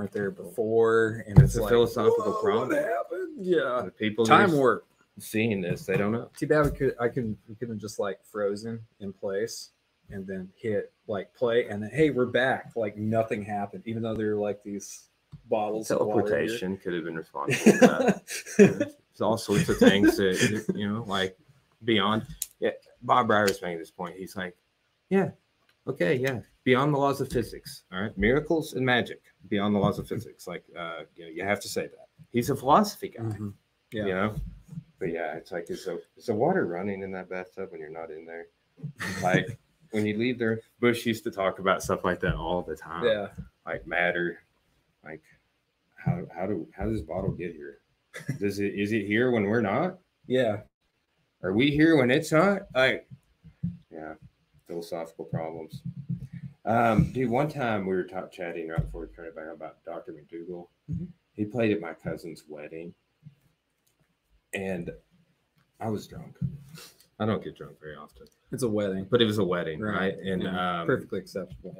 weren't there before, and It's it's, a like, philosophical "Whoa, problem." What happened? Yeah, The people time warp. seeing this, they don't know. Too bad we could. I can. We could have just like frozen in place and then hit like play, and then hey, we're back. Like nothing happened, even though there were like these bottles. Teleportation could have been responsible for that. There's all sorts of things that you know, like beyond. Yeah, Bob Brier's making this point. He's like, yeah, okay, yeah, beyond the laws of physics. All right, miracles and magic beyond the laws of physics. Like, uh, you, know, you have to say that. He's a philosophy guy. Mhm. Yeah. You know, but yeah, it's like is the is the water running in that bathtub when you're not in there? Like when you leave there, Bush used to talk about stuff like that all the time Yeah. like matter like how how do how does this bottle get here does it is it here when we're not Yeah. are we here when it's not like yeah philosophical problems um dude one time we were talk, chatting right before we turned it back about dr mcdougal Mhm. he played at my cousin's wedding and i was drunk i don't get drunk very often It's a wedding. but it was a wedding right, and Yeah, um perfectly acceptable.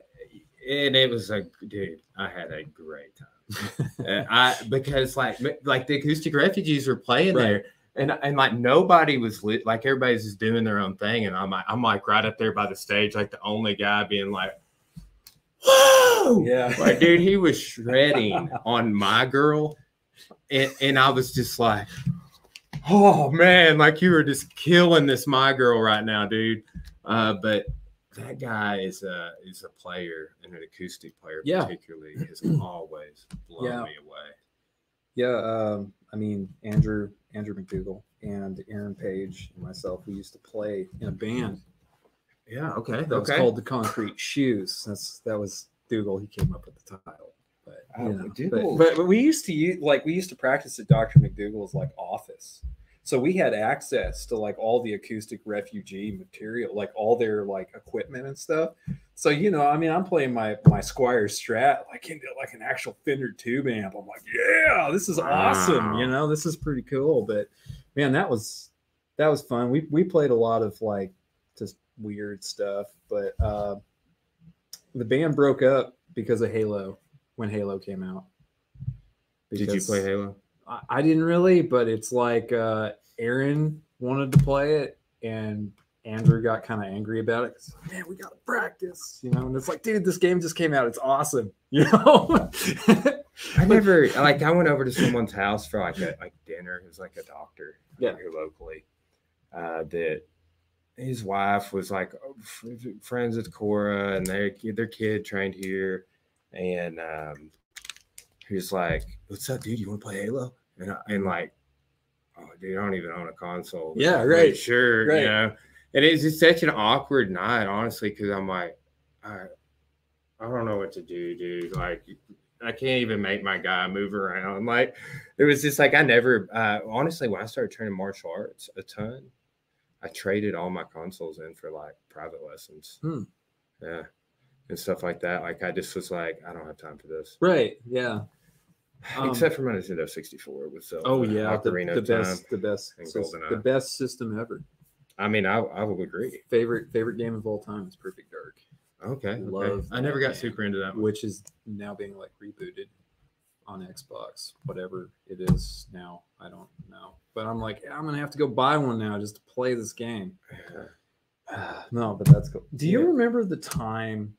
and it was a dude. I had a great time. I because like like the acoustic refugees were playing Right. there, and and like nobody was lit. Like everybody's just doing their own thing, and I'm like I'm like right up there by the stage, like the only guy being like, "Whoa!" Yeah. Like dude, he was shredding on my girl, and and I was just like. Oh man, like you were just killing this my girl right now, dude. Uh, but that guy is a is a player and an acoustic player Yeah. particularly has always blown Yeah. me away. Yeah, um, I mean Andrew Andrew McDougal and Aaron Page and myself, we used to play in a band Yeah, okay. that was okay. called the Concrete Shoes. That's that was Dougal. He came up with the title. But, Oh, you know, but, Dougal. but, but we used to use like we used to practice at Dr. McDougal's like office. So we had access to like all the acoustic refugee material, like all their like equipment and stuff. So you know, I mean, I'm playing my my Squier Strat like into like an actual Fender tube amp. I'm like, yeah, this is awesome. You know, this is pretty cool. But man, that was that was fun. We we played a lot of like just weird stuff. But uh, the band broke up because of Halo when Halo came out. Did you play Halo? I, I didn't really, but it's like uh, Aaron wanted to play it, and Andrew got kind of angry about it. Man, we got to practice, you know. And it's like, dude, this game just came out. It's awesome, you know. I never like I went over to someone's house for like a like dinner. It was like a doctor Yeah. here locally. Uh that his wife was like friends with Cora and their their kid trained here. And um he was like, What's up, dude? You want to play Halo? And, I, and like, oh dude, I don't even own a console. Yeah, right, Sure. right. You know. And it's just such an awkward night, honestly, because I'm like, I, I don't know what to do, dude. Like, I can't even make my guy move around. Like, it was just like I never, uh, honestly, when I started training martial arts a ton, I traded all my consoles in for like private lessons. Hmm. Yeah. And stuff like that. Like, I just was like, I don't have time for this. right? Yeah. Um, Except for my Nintendo 64 with Zelda. Oh yeah, the, Ocarina the of Time. best, the best, and sys- GoldenEye. the best system ever. I mean, I, I will agree. Favorite favorite game of all time is Perfect Dark, Okay. okay. Love I never got game. super into that one. which is now being like rebooted on Xbox, whatever it is now. I don't know, but I'm like, I'm gonna have to go buy one now just to play this game. no, but that's cool. Do you Yeah. remember the time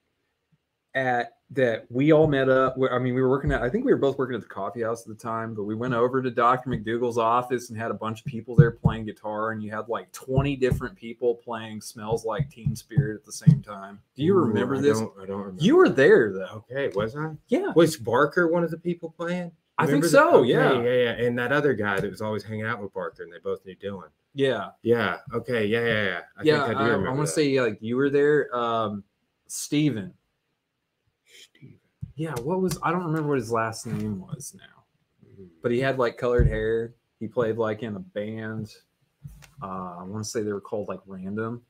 at that we all met up? I mean, we were working at. I think we were both working at the coffee house at the time, but we went over to Doctor McDougal's office and had a bunch of people there playing guitar, and you had like 20 different people playing "Smells Like Teen Spirit" at the same time. Do you Ooh, remember I this? Don't, I don't remember. You were there though. okay? Was I? Yeah, Was Barker one of the people playing? I think Remember the- so. okay, yeah, yeah, yeah. And that other guy that was always hanging out with Barker, and they both knew Dylan. yeah, Yeah. Okay. Yeah. Yeah. Yeah. I yeah. think I I, do remember. want to say like you were there. Um, Steven. Steve. Yeah, what was I don't remember what his last name was now. But he had like colored hair. He played like in a band. Uh, I want to say they were called like Random.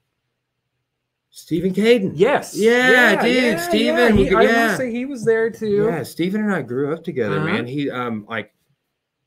Stephen Caden. Yes. Yeah, dude, Steven, He, I want yeah. to say he was there too. Yeah, Stephen and I grew up together, Uh-huh. man. He um like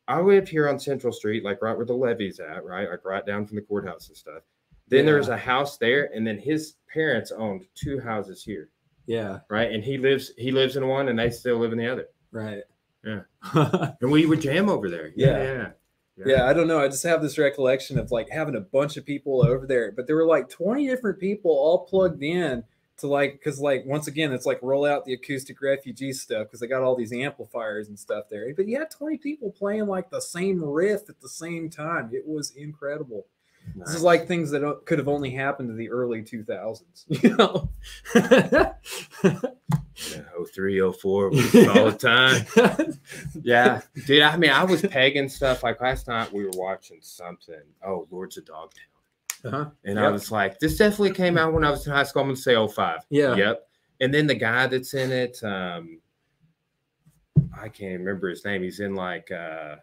I lived here on Central Street, like right where the levee's at, right? Like right down from the courthouse and stuff. Then there was a house there, and then his parents owned two houses here, Yeah. right? And he lives he lives in one and they still live in the other. Right. Yeah. And we would jam over there. Yeah. yeah. Yeah, I don't know. I just have this recollection of like having a bunch of people over there, but there were like 20 different people all plugged in to like, because like once again, it's like roll out the acoustic refugee stuff because they got all these amplifiers and stuff there. But you had 20 people playing like the same riff at the same time. It was incredible. This is like things that could have only happened to the early 2000s, you know? Yeah, 03, 04 was all the time. Yeah, dude. I mean, I was pegging stuff. Like last night, we were watching something. Oh, Lords of Dogtown. uh-huh. And I was like, this definitely came out when I was in high school. I'm going to say 05. Yeah. Yep. And then the guy that's in it, um, I can't remember his name. He's in like uh,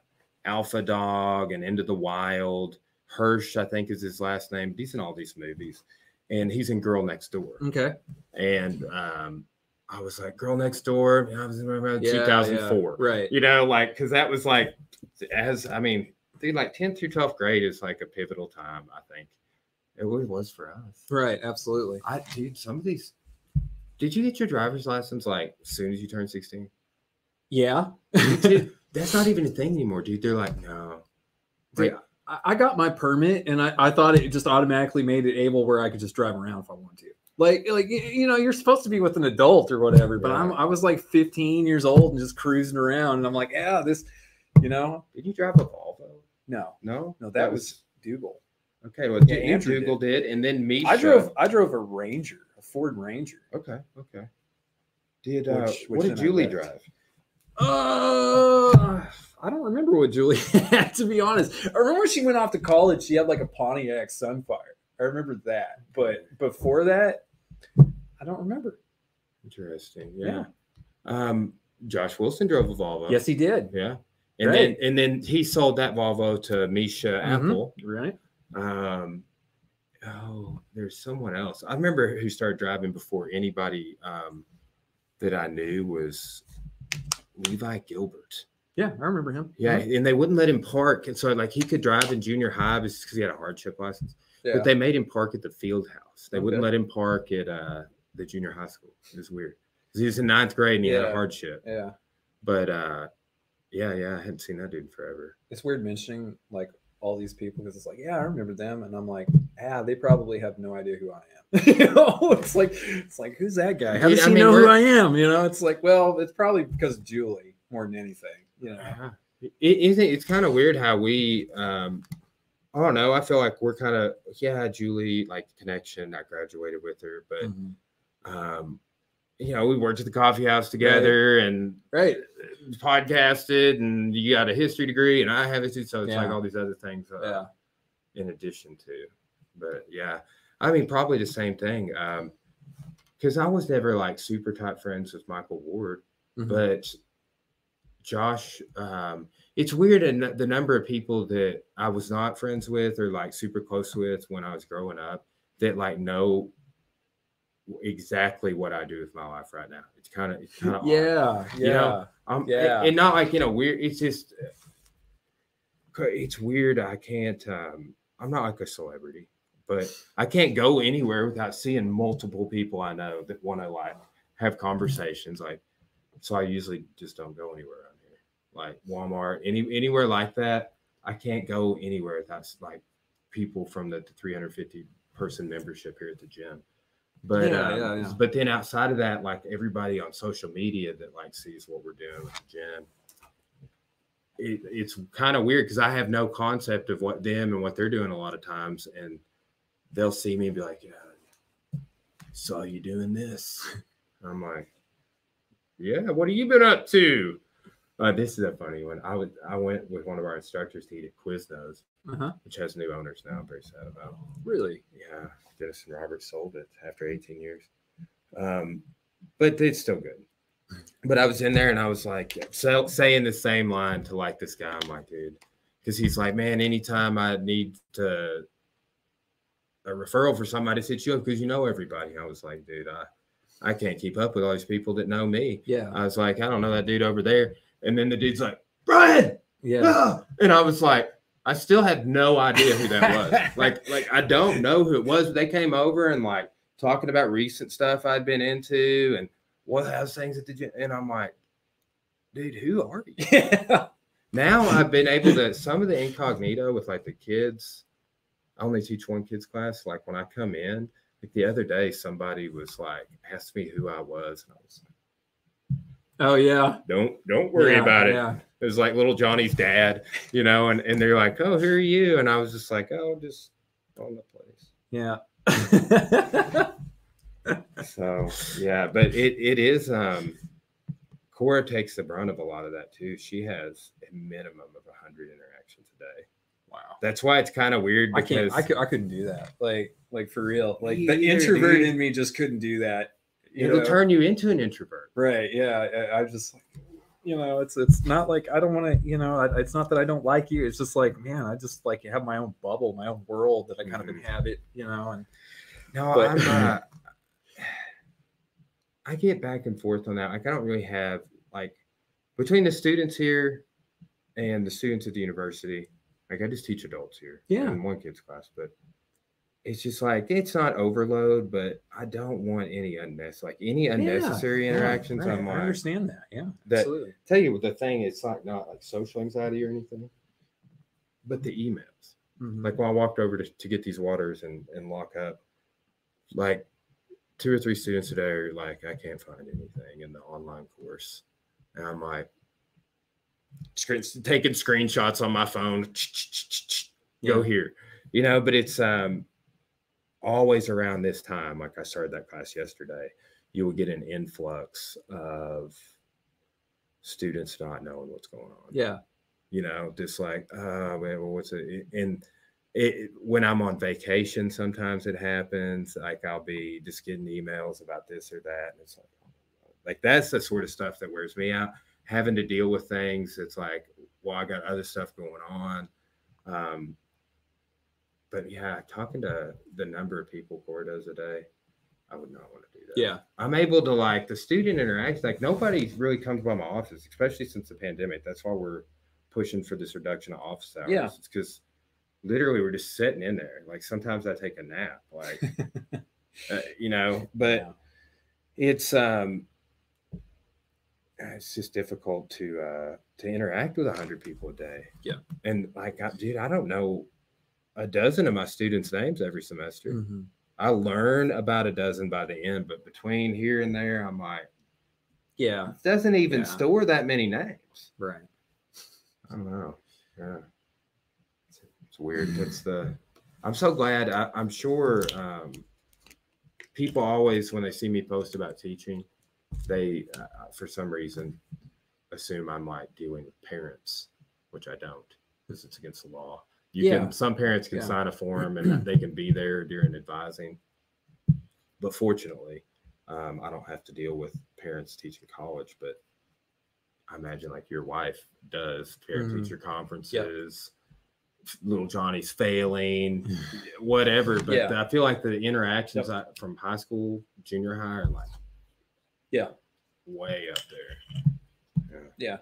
Alpha Dog and Into the Wild. Hirsch, I think, is his last name. He's in all these movies. And he's in Girl Next Door. Okay. And um, I was like, Girl Next Door. I was in around Yeah, 2004 yeah, Right. you know, like because that was like as I mean, dude, like 10th through 12th grade is like a pivotal time, I think. It really was for us. Right. Absolutely. I dude, some of these did you get your driver's license like as soon as you turned 16? Yeah. Dude, That's not even a thing anymore, dude. They're like, no. Dude, I got my permit and I, I thought it just automatically made it able where I could just drive around if I wanted to. Like, like you know, you're supposed to be with an adult or whatever, but I'm I was like 15 years old and just cruising around, and I'm like, yeah, this, you know, Did you drive a Volvo? no, No, no, that, was Dougal. okay. Well, Yeah, Andrew Dougal did. and then me. I drove I drove a Ranger, a Ford Ranger. Okay, okay. Did uh, Which- what did Julie drive? Uh, I don't remember what Julie had to be honest. I remember she went off to college. She had like a Pontiac Sunfire. I remember that, but before that, I don't remember. Interesting. Yeah. Um, Josh Wilson drove a Volvo. Yes, he did. Yeah. And Right. then and then he sold that Volvo to Misha Mhm. Apple. Right. Um oh, there's someone else. I remember who started driving before anybody um that I knew was Levi Gilbert. Yeah, I remember him. Yeah, and they wouldn't let him park. And so like he could drive in junior high because he had a hardship license. Yeah. But they made him park at the field house. They wouldn't let him park at uh the junior high school. It was weird. 'Cause He was in ninth grade and he had a Yeah. hardship. yeah. But uh yeah, yeah, I hadn't seen that dude forever. It's weird mentioning like all these people because it's like, yeah, I remember them, and I'm like, ah, they probably have no idea who I am. you know, it's like, it's like, who's that guy? How Dude, does I he mean, know who I am? You know, it's like, well, it's probably because of Julie more than anything. Yeah. It, it, it's kind of weird how we um I don't know. I feel like we're kind of yeah, Julie like connection. I graduated with her, but Mm-hmm. um, you know, we worked at the coffee house together and right? podcasted, and you got a history degree, and I have it too. So it's like all these other things uh, Yeah, in addition to. But yeah, I mean, probably the same thing. Um, because I was never like super tight friends with Michael Ward, Mhm. but Josh, um, it's weird and the number of people that I was not friends with or like super close with when I was growing up that like know exactly what I do with my life right now. It's kind of it's kind of yeah, yeah. You know, um, Yeah. and not like you know weird. It's just uh, it's weird. I can't. um I'm not like a celebrity, but I can't go anywhere without seeing multiple people I know that want to like have conversations. Like, so I usually just don't go anywhere like Walmart, any anywhere like that. I can't go anywhere that's like people from the 350 person membership here at the gym. But Yeah, um, yeah, yeah. but then outside of that, like everybody on social media that like sees what we're doing with the gym, it, it's kind of weird because I have no concept of what them and what they're doing a lot of times, and they'll see me and be like, "Yeah, saw you doing this." I'm like, "Yeah, what have you been up to?" Uh, this is a funny one. I would I went with one of our instructors to eat at Quiznos, Uh-huh. which has new owners now. I'm very sad about. Really? Yeah, Dennis and Robert sold it after 18 years. Um, but it's still good. But I was in there and I was like, so, saying the same line to like this guy. I'm like, dude, because he's like, man, anytime I need to a referral for somebody to hit you up because you know everybody. I was like, dude, I I can't keep up with all these people that know me. Yeah. I was like, I don't know that dude over there. And then the dude's like, Brian, Yeah. ah! and I was like, I still had no idea who that was. like, like I don't know who it was. They came over and like talking about recent stuff I'd been into and what those things at the gym. And I'm like, dude, who are you? Yeah. now I've been able to some of the incognito with like the kids. I only teach one kids class. Like when I come in, like the other day, somebody was like asked me who I was, and I was like, Oh yeah. "Don't don't worry Yeah, about it." Yeah. It was like little Johnny's dad, you know, and and they're like, "Oh, who are you?" And I was just like, "Oh, just on the place." Yeah. So yeah, but it it is. um Cora takes the brunt of a lot of that too. She has a minimum of hundred interactions a day. wow. That's why it's kind of weird I because can't. I could. I couldn't do that. Like. Like for real. Like the introvert in me just couldn't do that. You it'll know? turn you into an introvert. Right. Yeah. I, I just. You know, it's it's not like I don't want to. You know, I, it's not that I don't like you. It's just like, man, I just like have my own bubble, my own world that I kind Mhm. of inhabit. You know, and No, But- I'm not. I get back and forth on that. Like, I don't really have like between the students here and the students at the university. Like, I just teach adults here. Yeah. in one kid's class, but it's just like it's not overload, but I don't want any unnecessary, like any unnecessary Yeah, interactions. right, I'm like, I understand that. Yeah. That- absolutely. tell you what the thing it's like not like social anxiety or anything, but the emails. Mhm. Like when I walked over to, to get these waters and, and lock up, like two or three students today are like, I can't find anything in the online course. And I'm like, screen, taking screenshots on my phone, go here, you know, but it's um always around this time. Like I started that class yesterday, you will get an influx of students not knowing what's going on Yeah. you know, just like, uh, well, what's it? And it, when I'm on vacation, sometimes it happens. Like I'll be just getting emails about this or that, and it's like, like that's the sort of stuff that wears me out. Having to deal with things, it's like, well, I got other stuff going on. Um, but yeah, talking to the number of people Cora does a day, I would not want to do that. Yeah. I'm able to like the student interaction. Like nobody really comes by my office, especially since the pandemic. That's why we're pushing for this reduction of office hours. Yeah. It's because literally we're just sitting in there. Like sometimes I take a nap, like uh, you know, but Yeah. it's um it's just difficult to uh to interact with a hundred people a day. Yeah. And like I, dude, I don't know a dozen of my students' names every semester. Mhm. I learn about a dozen by the end, but between here and there, I'm like, Yeah. it doesn't even Yeah. store that many names. Right. I don't know. Yeah. It's, it's weird. That's the, I'm so glad. I, I'm sure um, people always, when they see me post about teaching, they, uh, for some reason, assume I'm like dealing with parents, which I don't because it's against the law. You Yeah. can, some parents can Yeah. sign a form and they can be there during advising. But fortunately, um, I don't have to deal with parents teaching college, but I imagine like your wife does parent Mhm. teacher conferences, little Johnny's failing, whatever. But Yeah. I feel like the interactions I, from high school, junior high are like, Yeah. way up there. Yeah.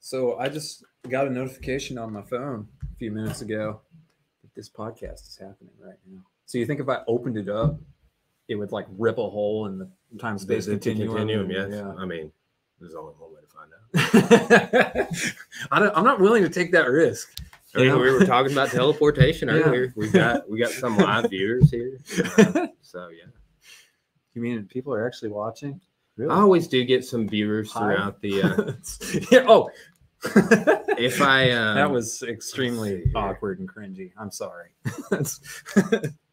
So I just got a notification on my phone a few minutes ago that this podcast is happening right now. So you think if I opened it up, it would like rip a hole in the time space The- the continuum? continuum, yes. Yeah. I mean, there's only one way to find out. I don't, I'm not willing to take that risk. I mean, we were talking about teleportation Yeah. earlier. We got we got some live viewers here. Uh, so yeah. You mean people are actually watching? I always do get some viewers Hi. throughout the uh, yeah. Oh, if I um, that was extremely awkward and cringy. I'm sorry.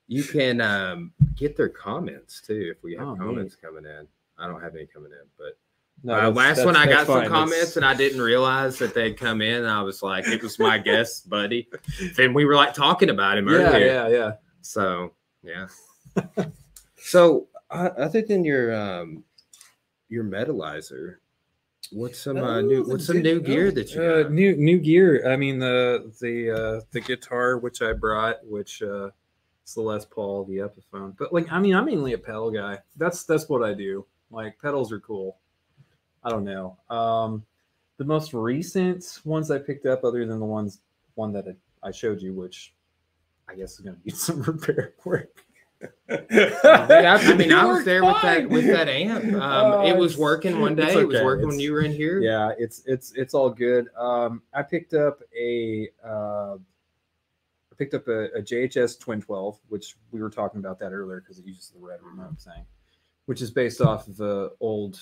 You can um, get their comments too if we have Oh, comments coming in. I don't have any coming in, but no, uh, last that's- one I got some comments That's- and I didn't realize that they'd come in. I was like, it was my guest buddy, and we were like talking about him yeah, earlier. yeah, yeah. So yeah. so uh, other than your um your metalizer, what's some uh, new what's some new gear that you uh, got? new new gear. I mean the the uh, the guitar which I brought, which uh, it's the Les Paul, the Epiphone. But like, I mean, I'm mainly a pedal guy. That's that's what I do. Like pedals are cool. I don't know. Um, the most recent ones I picked up, other than the ones one that I showed you, which I guess is going to need some repair work. Yeah, I mean, I was there with that with that amp. Um, Oh, it was working one day. it's It was okay. working when you were in here. yeah it's it's it's all good um i picked up a uh i picked up a, a jhs twin 12 which we were talking about that earlier because it uses the red remote thing which is based off of the old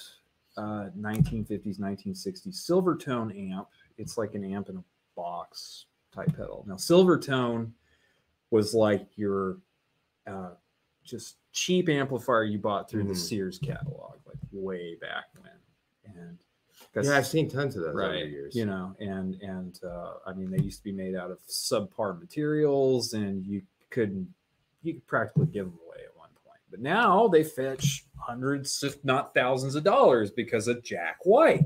uh 1950s 1960s silvertone amp it's like an amp in a box type pedal now silvertone was like your uh just cheap amplifier you bought through the Mhm. sears catalog like way back when and Yeah, I've seen tons of those over the years. you know and and uh, i mean they used to be made out of subpar materials and you couldn't you could practically give them away at one point but now they fetch hundreds if not thousands of dollars because of jack white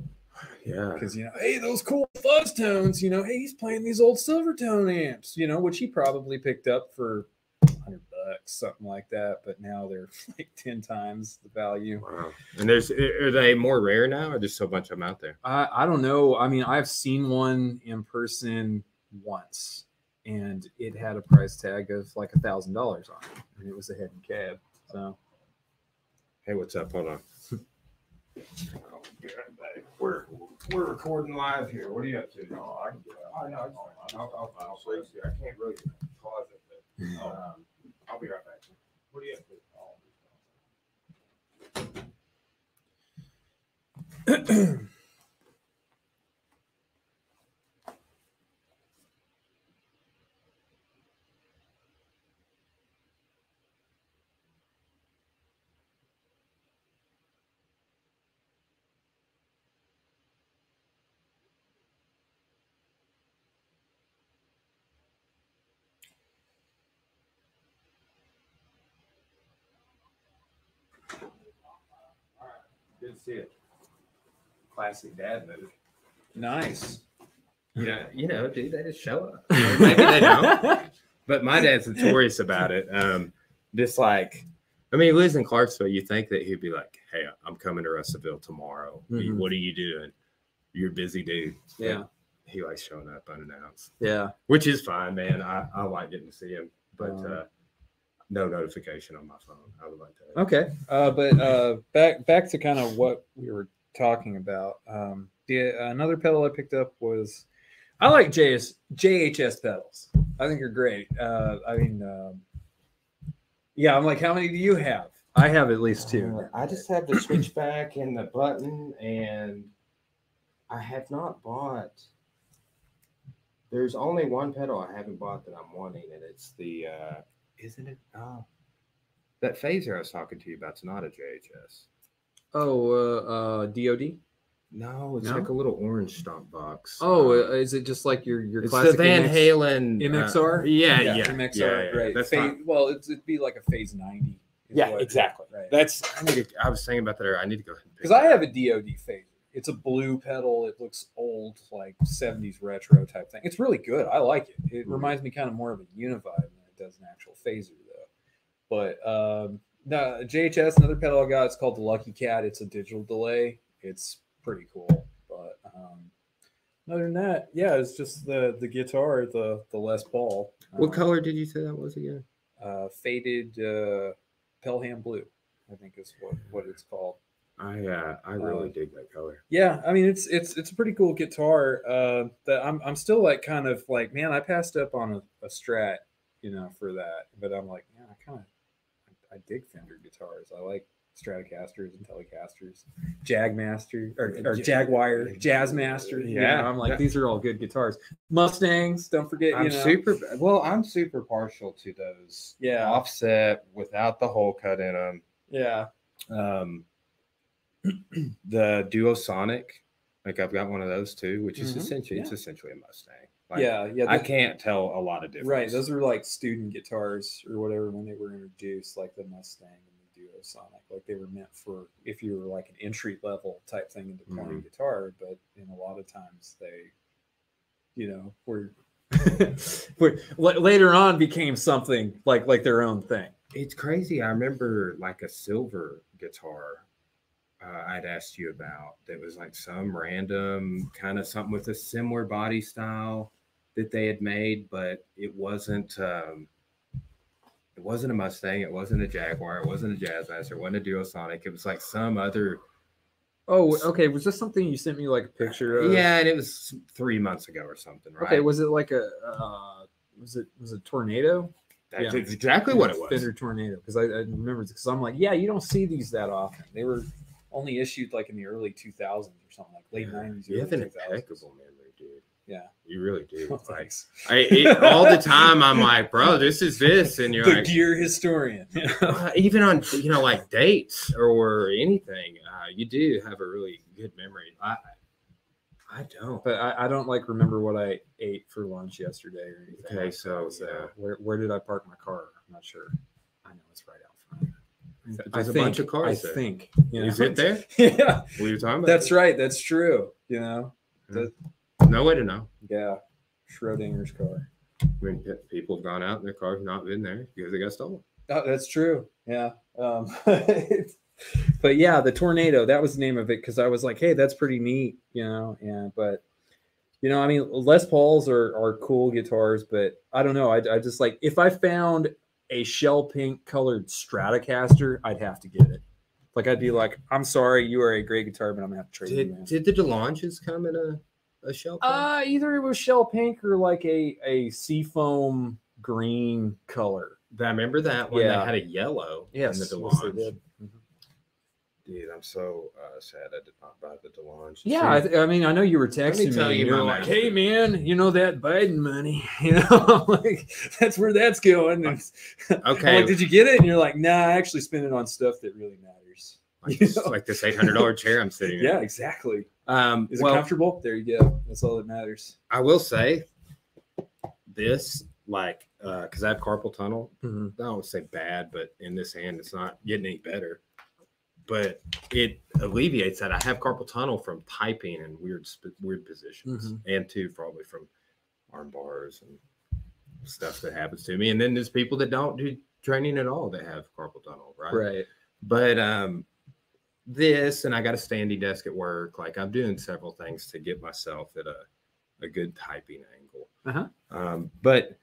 yeah. because you know hey those cool fuzz tones you know hey he's playing these old silvertone amps you know which he probably picked up for 100 bucks something like that but now they're like 10 times the value Wow. And there's are they more rare now, or there's so much of them out there? I, I don't know. I mean, I've seen one in person once, and it had a price tag of like a thousand dollars on it, and it was a head and cab. So Hey, what's up? Hold on. Oh, be right back. We're we're recording live here. What are you up to? No, I can do it. I know. I'll, I'll, I'll, I'll see. I can't really pause it, but um, I'll be right back. What are you up to? Good see it. Classic dad move. nice. You know, you know, dude, they just show up. Maybe they don't. But my dad's notorious about it. Um, just like, I mean, he lives in Clarksville. You think that he'd be like, "Hey, I'm coming to Russellville tomorrow. Mhm. What are you doing? You're a busy dude." Yeah. he likes showing up unannounced, Yeah. which is fine, man. I, I like getting to see him, but Um, uh, no notification on my phone. I would like to. Okay. Uh, but uh, back back to kind of what we were talking about. Um, the another pedal I picked up was I like JS JHS pedals. I think they are great. Uh, I mean, um, yeah. I'm like, how many do you have? I have at least two. Uh, I just have the switchback and the button, and I have not bought. There's only one pedal I haven't bought that I'm wanting, and it's the. Isn't it? Oh, that phaser I was talking to you about's not a JHS. Oh, uh, uh, DOD. No, it's No? like a little orange stomp box. Oh, Um, uh, is it just like your your it's classic the Van MX Halen uh, MXR? yeah, yeah, MXR. yeah, yeah, right. That's Phase- not, well, it's, it'd be like a phase ninety. yeah, what- exactly. Right. That's. I need to. I was thinking about that. earlier. I need to go ahead Because I have a DOD phaser. It's a blue pedal. It looks old, like 70s retro type thing. It's really good. I like it. It Mhm. reminds me kind of more of a Univibe than it does an actual phaser, though. But um, no, JHS, another pedal I got, it's called the Lucky Cat. It's a digital delay. It's pretty cool. But um, other than that, yeah, it's just the the guitar, the the Les Paul. What Um, color did you say that was again? Uh, faded uh, Pelham blue, I think is what what it's called. I uh, I really Um, dig that color. Yeah, I mean it's it's it's a pretty cool guitar. Uh, that I'm I'm still like kind of like man, I passed up on a, a Strat, you know, for that, but I'm like, yeah, I kind of I, I dig Fender guitars. I like Stratocasters and Telecasters, Jagmaster or, or Ja- Jaguar, Jazzmaster. you know, Yeah. I'm like these are all good guitars. Mustangs, don't forget. I'm you know. super well. I'm super partial to those Yeah. offset without the hole cut in them. Yeah, Um, the Duosonic, like I've got one of those too, which is Mhm. essentially it's essentially a Mustang. Like, yeah, yeah. I can't tell a lot of difference. Right, those are like student guitars or whatever when they were introduced, like the Mustang and the Duosonic. Like they were meant for if you were like an entry level type thing into playing guitar, but in a lot of times they, you know, were, were later on became something like like their own thing. It's crazy. I remember like a silver guitar uh, I'd asked you about that was like some random kind of something with a similar body style that they had made, but it wasn't. Um, it wasn't a Mustang, it wasn't a Jaguar, it wasn't a Jazzmaster, it wasn't a Duosonic. It was like some other. Oh, okay. Was this something you sent me like a picture of? Yeah, and it was three months ago or something, right? Okay. Was it like a uh, was it was it tornado? That's yeah. exactly what it was. Fender tornado. Because I, I remember because I'm like, yeah, you don't see these that often. They were only issued like in the early 2000s or something, like late 90s. You have an impeccable memory, dude. Yeah. You really do. Oh, Like, thanks. I, it, all the time, I'm like, bro, this is this, and you're the like, gear historian. uh, even on you know like dates or anything, uh, you do have a really good memory. I, I don't. but I, I don't like remember what I ate for lunch yesterday or anything. Okay, so, so yeah. where where did I park my car? I'm not sure. I know it's right out front. There's I a think, bunch of cars I there. think. You know? Is it there? yeah, What are you talking about? that's right. That's true. You know. No way to know. Yeah. Schrodinger's car. I mean, people have gone out and their car's not been there because they got stolen. Oh, that's true. Yeah. Um, but yeah, the tornado, that was the name of it because I was like, hey, that's pretty neat, you know. And but you know, I mean, Les Pauls are are cool guitars, but I don't know. I, I just like if I found a shell pink colored Stratocaster, I'd have to get it. Like I'd be like, I'm sorry, you are a great guitar, but I'm gonna have to trade you. Man. Did, did the DeLonges come in a, a shell? pack? Uh, either it was shell pink or like a a seafoam green color. I remember that one. yeah. They had a yellow Yes, in the yes, they DeLonge. did. Dude, I'm so uh, sad I did not buy the DeLonge. Yeah, I, th- I mean, I know you were me texting me. tell and you you were like, "Hey, man, you know that Biden money? You know, I'm like that's where that's going." And okay. like, "Did you get it?" And you're like, "Nah, I actually spend it on stuff that really matters." like, you this, know? like this eight hundred dollar chair I'm sitting in. Yeah, exactly. Um, Is well, it comfortable? There you go. That's all that matters. I will say this, like, uh, because I have carpal tunnel. Mhm. I don't say bad, but in this hand, it's not getting any better. But it alleviates that. I have carpal tunnel from typing in weird, sp- weird positions, Mhm. and too probably from arm bars and stuff that happens to me. And then there's people that don't do training at all that have carpal tunnel, right? Right. But um, this, and I got a standing desk at work. Like I'm doing several things to get myself at a a good typing angle. Uh-huh. Um, but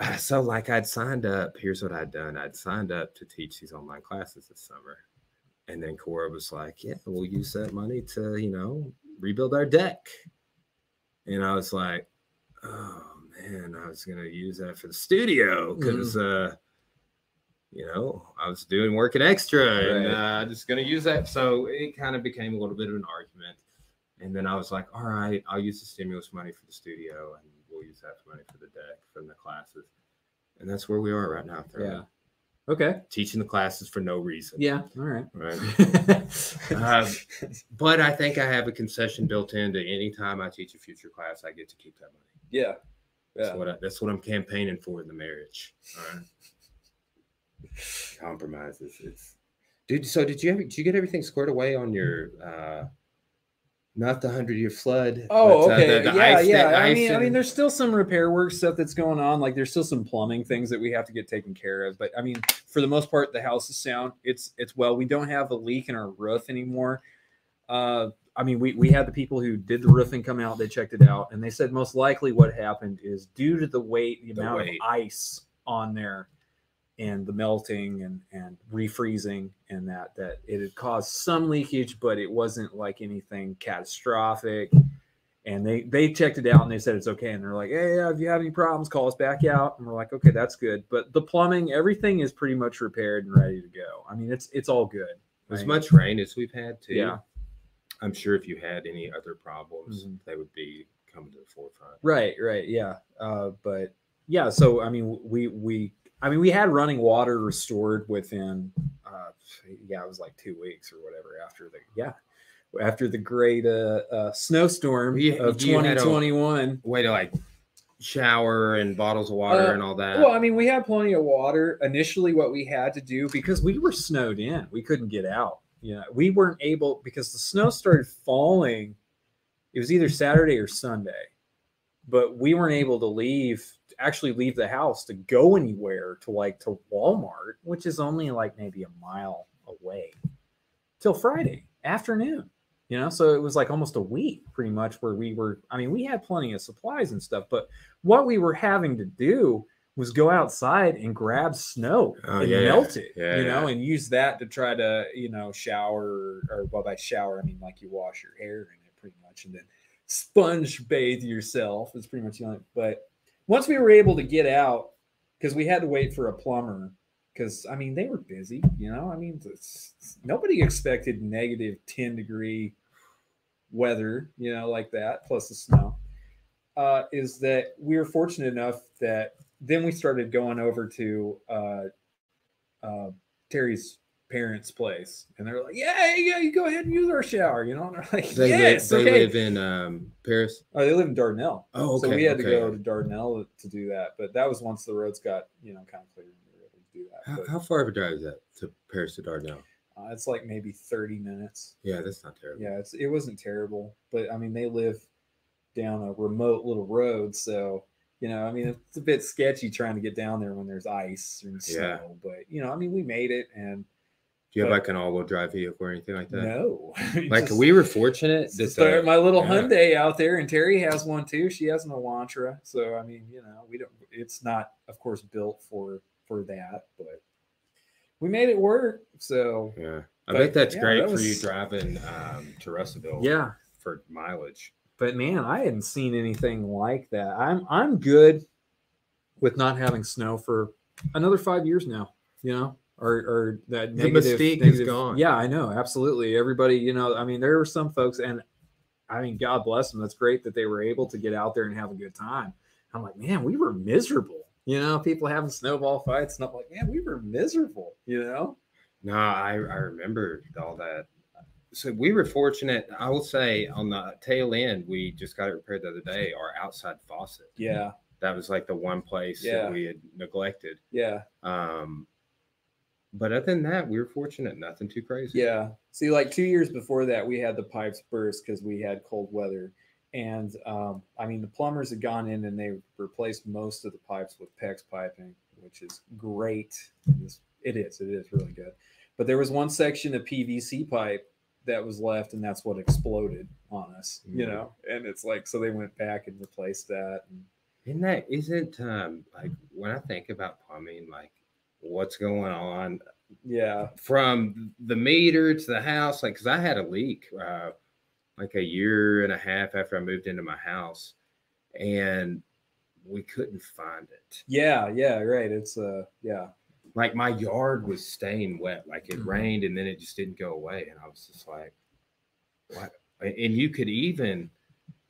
uh, so like I'd signed up. Here's what I'd done. I'd signed up to teach these online classes this summer, and then Cora was like, "Yeah, we'll use that money to you know rebuild our deck." And I was like, "Oh man, I was gonna use that for the studio because." uh you know, I was doing working extra and Right. uh, just going to use that. So it kind of became a little bit of an argument. And then I was like, all right, I'll use the stimulus money for the studio and we'll use that money for the deck from the classes. And that's where we are right now. Yeah. Okay. Teaching the classes for no reason. Yeah. All right. Right. Um, But I think I have a concession built into any time I teach a future class, I get to keep that money. yeah. Yeah. That's what I, that's what I'm campaigning for in the marriage. All right. Compromises. It's dude. So did you ever, did you get everything squared away on your uh not the hundred year flood? Oh, but, uh, okay. the- the yeah, ice yeah. that- I mean, I mean, there's still some repair work stuff that's going on. Like, there's still some plumbing things that we have to get taken care of. But I mean, for the most part, the house is sound. It's it's well. We don't have a leak in our roof anymore. Uh, I mean, we we had the people who did the roofing come out. They checked it out, and they said most likely what happened is due to the weight, the, The amount weight. of ice on there, and the melting and and refreezing, and that that it had caused some leakage, but it wasn't like anything catastrophic and they they checked it out and they said it's okay and they're like hey yeah, if you have any problems call us back out and we're like okay that's good but the plumbing everything is pretty much repaired and ready to go i mean it's it's all good as much rain as we've had too. Yeah. I'm sure if you had any other problems, Mhm. they would be coming to the forefront. right right yeah uh but yeah so i mean we we i mean we had running water restored within uh yeah it was like two weeks or whatever after the yeah after the great uh, uh snowstorm You- of had a- 2021 Way to like shower and bottles of water Uh, and all that. Well, I mean, we had plenty of water. Initially, what we had to do because we were snowed in, we couldn't get out. You know, we weren't able because the snow started falling. It was either Saturday or Sunday, but we weren't able to leave, actually leave the house to go anywhere to like to Walmart, which is only like maybe a mile away, till Friday afternoon. You know, so it was like almost a week pretty much where we were. I mean, we had plenty of supplies and stuff, but what we were having to do was go outside and grab snow Oh, and yeah. melt it, Yeah, you know, yeah. and use that to try to, you know, shower or well, by shower, I mean like you wash your hair in it pretty much and then sponge bathe yourself. It's pretty much the only, but once we were able to get out, because we had to wait for a plumber, because I mean, they were busy, you know, I mean, it's, nobody expected negative 10 degree weather, you know, like that, plus the snow. Uh, is that we were fortunate enough that then we started going over to uh, uh, Terry's parents' place, and they're like, "Yeah, yeah, you go ahead and use our shower," you know. And they're like, They, "Yes, live, they okay." live in um, Paris. Oh, they live in Dardanelle, Oh, okay. so we had to go to Dardanelle to do that. But that was once the roads got you know kind of clear, and we were able to do that. How, how far of a drive is that to Paris to Dardanelle? uh, it's like maybe thirty minutes. Yeah, that's not terrible. Yeah, it's it wasn't terrible, but I mean they live down a remote little road, so you know, I mean it's a bit sketchy trying to get down there when there's ice and snow. Yeah. But you know, I mean we made it, and Do you have like an all-wheel drive vehicle or anything like that? no, Like Just- we were fortunate that start my little yeah. Hyundai out there, and Terry has one too. She has an Elantra, so I mean, you know, we don't. It's not, of course, built for for that, but we made it work. So yeah, I But, bet that's yeah, great that for you driving um, to Russellville. yeah, for mileage. but man, I hadn't seen anything like that. I'm I'm good with not having snow for another five years now. You know, or or that The negative, mystique is gone. Yeah, I know, absolutely. Everybody, you know, I mean, there were some folks, and I mean, God bless them. That's great that they were able to get out there and have a good time. I'm like, man, we were miserable. You know, people having snowball fights, and I'm like, man, we were miserable. You know, No, I, I remember all that. So we were fortunate. I will say on the tail end, we just got it repaired the other day. Our outside faucet. yeah, That was like the one place Yeah. that we had neglected. yeah. Um, but other than that, we were fortunate. Nothing too crazy. Yeah. See, like two years before that, we had the pipes burst because we had cold weather. And um, I mean, the plumbers had gone in and they replaced most of the pipes with PEX piping, which is great. It is, it is, it is really good. But there was one section of PVC pipe that was left, and that's what exploded on us, you Mhm. know? And it's like, so they went back and replaced that. And Isn't that isn't um like when I think about plumbing, like what's going on yeah. from the meter to the house like because i had a leak uh, like a year and a half after i moved into my house and we couldn't find it Yeah. Yeah. Right. It's, uh, yeah. like my yard was staying wet like it Mhm. rained and then it just didn't go away and i was just like what and and you could even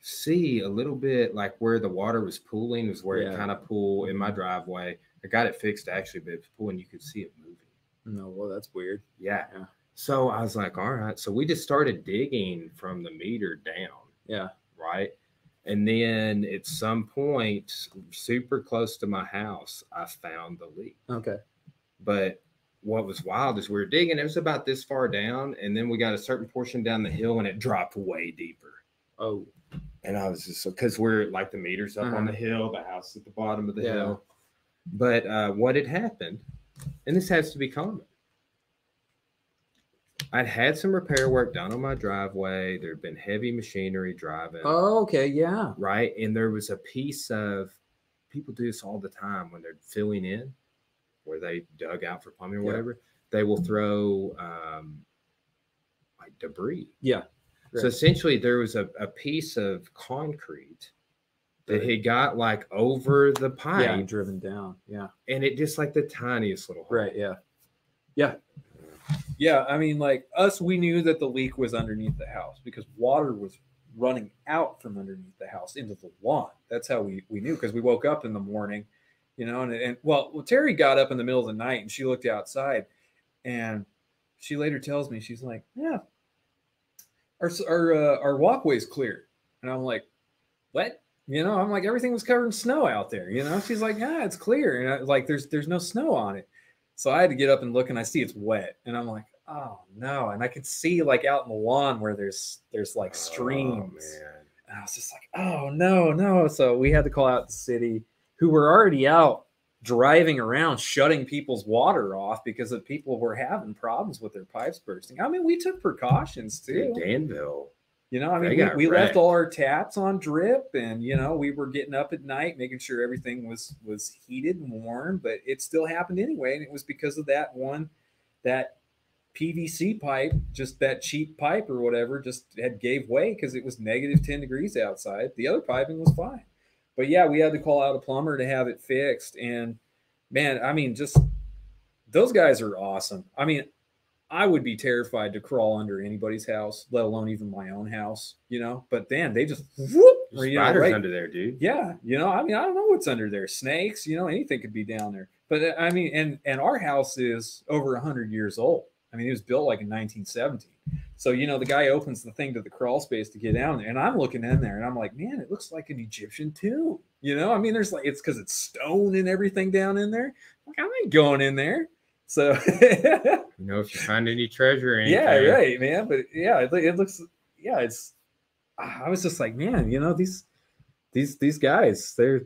see a little bit like where the water was pooling was where Yeah. it kind of pool in my driveway i got it fixed actually but it was pooling you could see it moving No, well, that's weird. Yeah. Yeah. So I was like, all right. So we just started digging from the meter down. Yeah. Right. And then at some point, super close to my house, I found the leak. Okay. But what was wild is we were digging, it was about this far down. And then we got a certain portion down the hill and it dropped way deeper. Oh, And I was just because we're like the meters up on Uh-huh. the hill, the house at the bottom of the Yeah. hill. But uh, what had happened, and this has to be common. I'd had some repair work done on my driveway. There had been heavy machinery driving, oh okay. Yeah. right? And there was a piece of people do this all the time when they're filling in, where they dug out for plumbing or Yeah. whatever. They will throw um, like debris. Yeah. So essentially, there was a, a piece of concrete that had got like over the pipe, Yeah. Driven down. Yeah. and it just like the tiniest little hole. Right. Yeah. Yeah. Yeah. I mean, like us, we knew that the leak was underneath the house because water was running out from underneath the house into the lawn. That's how we, we knew because we woke up in the morning, you know, and, and well, well, Terry got up in the middle of the night and she looked outside and she later tells me, she's like, yeah, our, our, uh, our walkway's clear. And I'm like, what? You know, I'm like, everything was covered in snow out there. You know, she's like, yeah, it's clear. And I, like, there's, there's no snow on it. So I had to get up and look and I see it's wet. And I'm like, oh no. And I could see like out in the lawn where there's, there's like oh, streams. Oh, man. And I was just like, oh no, no. So we had to call out the city who were already out driving around shutting people's water off because of people were having problems with their pipes bursting. I mean, we took precautions too. Danville. You know, I mean, we, we left all our taps on drip, and you know, we were getting up at night, making sure everything was was heated and warm. But it still happened anyway, and it was because of that one, that PVC pipe, just that cheap pipe or whatever, just had gave way because it was negative ten degrees outside. The other piping was fine, but yeah, we had to call out a plumber to have it fixed. And man, I mean, just those guys are awesome. I mean, I would be terrified to crawl under anybody's house, let alone even my own house, you know. But then they just whoop, There's you know, spiders right- under there, dude. yeah, you know, I mean, I don't know what's under there. Snakes, you know, anything could be down there. But uh, I mean, and and our house is over hundred years old. I mean, it was built like in 1917. So you know, the guy opens the thing to the crawl space to get down there, and I'm looking in there, and I'm like, man, it looks like an Egyptian tomb. You know, I mean, there's like it's because it's stone and everything down in there. Like, I ain't going in there. So You know, if you find any treasure, or yeah, right, man. But yeah, it, it looks, yeah, it's. I was just like, man, you know these, these these guys, they're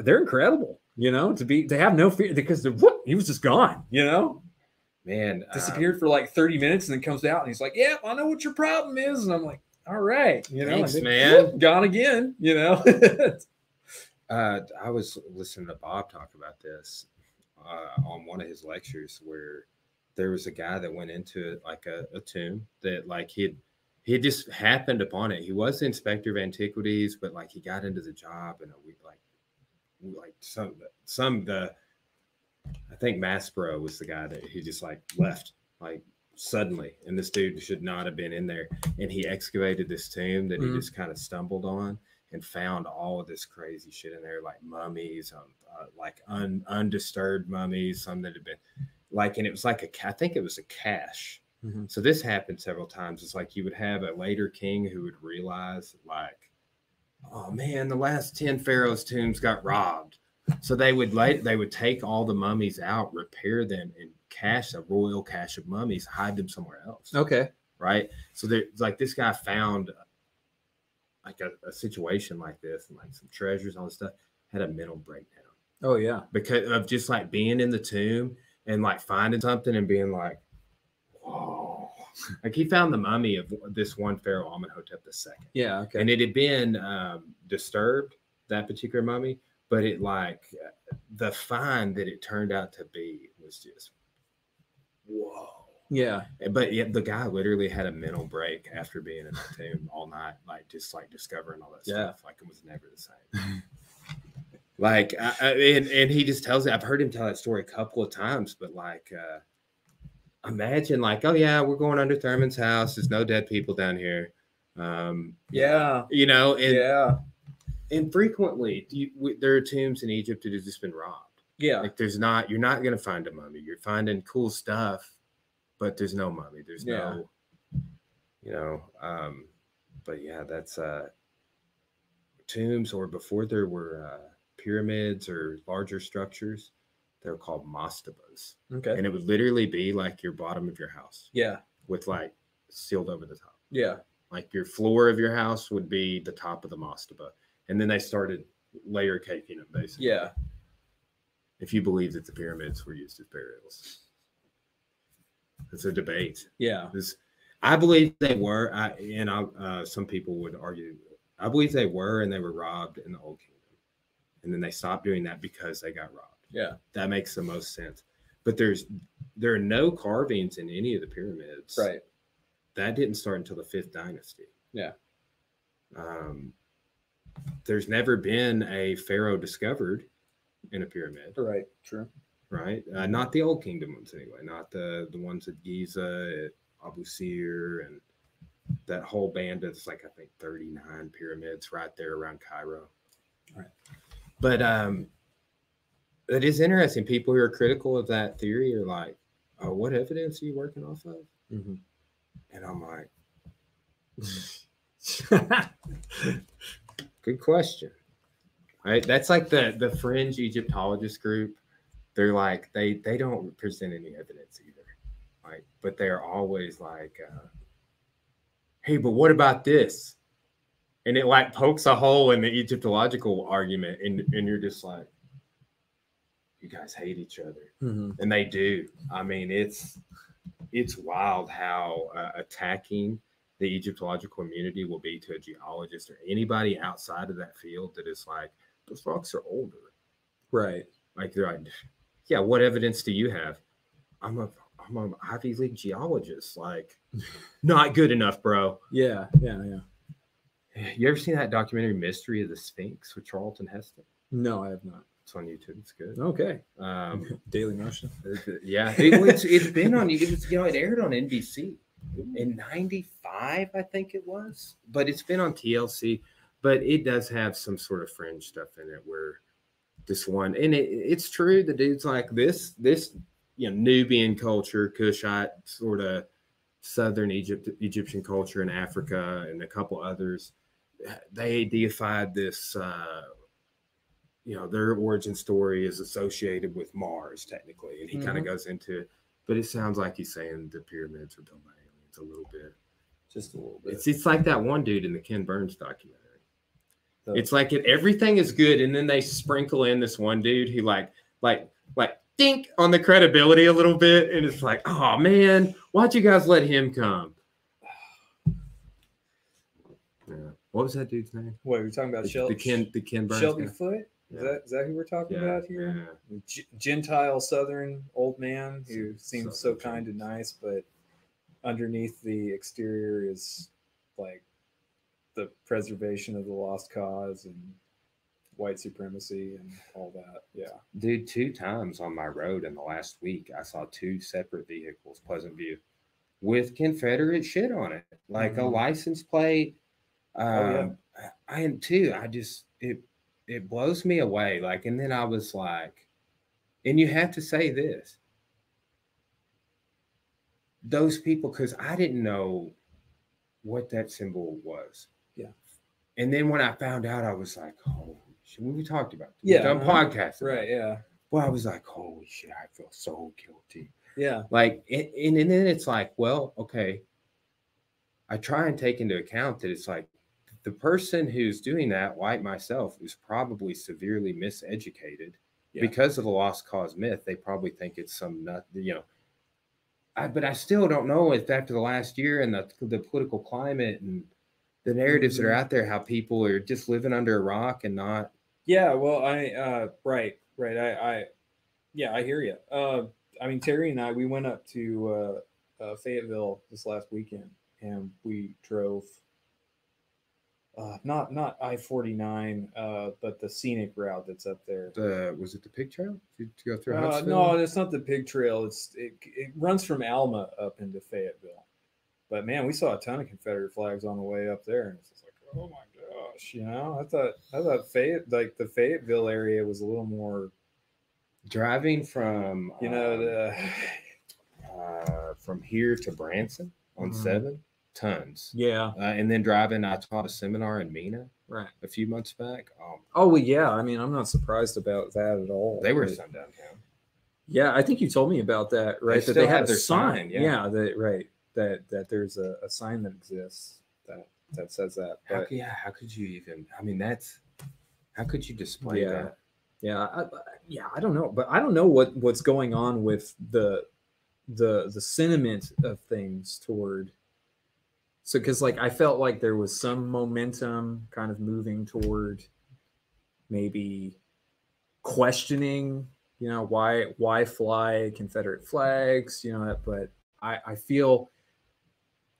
they're incredible. You know, to be to have no fear because the whoop, he was just gone. You know, man, um, disappeared for like thirty minutes and then comes out and he's like, yeah, I know what your problem is, and I'm like, all right, you know, Thanks, man. whoop, gone again. You know, Uh, I was listening to Bob talk about this uh, on one of his lectures where there was a guy that went into like a, a tomb that like he'd he just happened upon it. He was the inspector of antiquities, but like he got into the job and we like like some some the I think Maspero was the guy that he just like left like suddenly, and this dude should not have been in there. And he excavated this tomb that Mhm. he just kind of stumbled on and found all of this crazy shit in there, like mummies, um, uh, like un, undisturbed mummies, some that had been like, and it was like a, I think it was a cache. Mhm. So this happened several times. It's like you would have a later king who would realize, like, oh man, the last ten pharaohs' tombs got robbed. So they would late, they would take all the mummies out, repair them, and cache a royal cache of mummies, hide them somewhere else okay, right? So there's like this guy found like a, a situation like this and like some treasures, all this stuff, had a mental breakdown oh yeah, because of just like being in the tomb and like finding something and being like, whoa. Like he found the mummy of this one pharaoh Amenhotep II, yeah, okay, and it had been um, disturbed that particular mummy, but it like the find that it turned out to be was just whoa. Yeah, But yeah, the guy literally had a mental break after being in that tomb all night, like just like discovering all that Yeah. stuff. Like it was never the same. like, I, I, and and he just tells it. I've heard him tell that story a couple of times, but like, uh, imagine like, oh yeah, we're going under Thurman's house. There's no dead people down here. Um, yeah, you know, and yeah, and frequently you, we, there are tombs in Egypt that have just been robbed. yeah, Like there's not, you're not gonna find a mummy. You're finding cool stuff, but there's no mummy. There's Yeah. no, you know. Um, but yeah, that's uh tombs or before there were uh pyramids or larger structures, they were called mastabas. okay, And it would literally be like your bottom of your house yeah, with like sealed over the top. yeah, Like your floor of your house would be the top of the mastaba. And then they started layer caking them basically yeah, if you believe that the pyramids were used as burials. It's a debate. yeah, This, I believe they were, I, and I, uh, some people would argue. I believe they were, and they were robbed in the Old Kingdom, and then they stopped doing that because they got robbed. yeah, That makes the most sense. But there's there are no carvings in any of the pyramids. right, That didn't start until the fifth dynasty. Yeah. Um, there's never been a pharaoh discovered in a pyramid. right, true, right? Uh, not the old kingdom ones anyway, not the the ones at Giza, at Abu Sir, and that whole band of like I think 39 pyramids right there around Cairo. Right. But um it is interesting. People who are critical of that theory are like, oh, what evidence are you working off of? Mhm. And I'm like, good question. Right? That's like the the fringe Egyptologist group. They're like they they don't present any evidence either. Right? But they're always like, uh, hey, but what about this? And it like pokes a hole in the Egyptological argument, and, and you're just like, you guys hate each other Mhm. and they do. I mean, it's it's wild how uh, attacking the the Egyptological community will be to a geologist or anybody outside of that field that is like, the rocks are older. Right. Like they're like, yeah, what evidence do you have? I'm a I'm an Ivy League geologist. Like, not good enough, bro. Yeah. Yeah. Yeah. You ever seen that documentary Mystery of the Sphinx with Charlton Heston? No, I have not. It's on YouTube. It's good. Okay. Um, Daily Motion. yeah, it, it's, it's been on. It was you know it aired on NBC in '95, I think it was, but it's been on TLC. But it does have some sort of fringe stuff in it where this one, and it, it's true. The dude's like this, this you know Nubian culture, Kushite sort of southern Egypt, Egyptian culture in Africa, and a couple others. They deified this. Uh, you know, their origin story is associated with Mars, technically, and he kind of goes into it. But it sounds like he's saying the pyramids are built by aliens a little bit. Just a little bit. It's it's like that one dude in the Ken Burns documentary. The- It's like it, everything is good, and then they sprinkle in this one dude who like like like think on the credibility a little bit, and it's like, oh man, why'd you guys let him come? Yeah. What was that dude's name? What are we talking about? The, Shel- the Ken the Ken Burns. Shelby guy? Foote. Is that is that who we're talking Yeah, about here? yeah. G- Gentile Southern old man who seems so kind and nice, but underneath the exterior is like the preservation of the lost cause and white supremacy and all that. Yeah. Dude, two times on my road in the last week, I saw two separate vehicles, Pleasant View, with Confederate shit on it, like a Mhm. license plate. Um, Oh, yeah. I and two, I just it it blows me away. Like, and then I was like, and you have to say this. Those people, because I didn't know what that symbol was. And then when I found out, I was like, oh, shit, we talked about this. Yeah, done uh-huh. podcasts. Right. Yeah. well, I was like, holy shit, I feel so guilty. Yeah. Like, and, and and then it's like, well, okay. I try and take into account that it's like the person who's doing that, like myself, is probably severely miseducated Yeah. because of the lost cause myth. They probably think it's some nut, you know. I, but I still don't know if after the last year and the the political climate and the narratives that are out there, how people are just living under a rock and not Yeah, well, I uh, right, right. I, I, yeah, I hear you. Uh, I mean, Terry and I, we went up to uh, uh, Fayetteville this last weekend, and we drove. Uh, not not I forty nine, uh, but the scenic route that's up there. the was it the pig trail to, to go through? Uh, no, it's not the pig trail. It's it, it runs from Alma up into Fayetteville. But man, we saw a ton of Confederate flags on the way up there, and it's just like, oh my gosh, you know. I thought I thought Fayette like the Fayetteville area was a little more, driving from you know, um, the uh, from here to Branson on Mhm. seven tons, yeah, uh, and then driving. I taught a seminar in Mena right. a few months back. Um, Oh well, yeah. I mean, I'm not surprised about that at all. they were but- sundown town. Yeah, I think you told me about that, right? that still they have had their sign. sign, yeah. yeah, that right. That that there's a, a sign that exists that that says that. How, But could- yeah, how could you even? I mean, that's how could you display Yeah. that? yeah, I- yeah, I don't know, but I don't know what what's going on with the the the sentiment of things toward. So, because like I felt like there was some momentum kind of moving toward maybe questioning, you know, why why fly Confederate flags, you know, but I I feel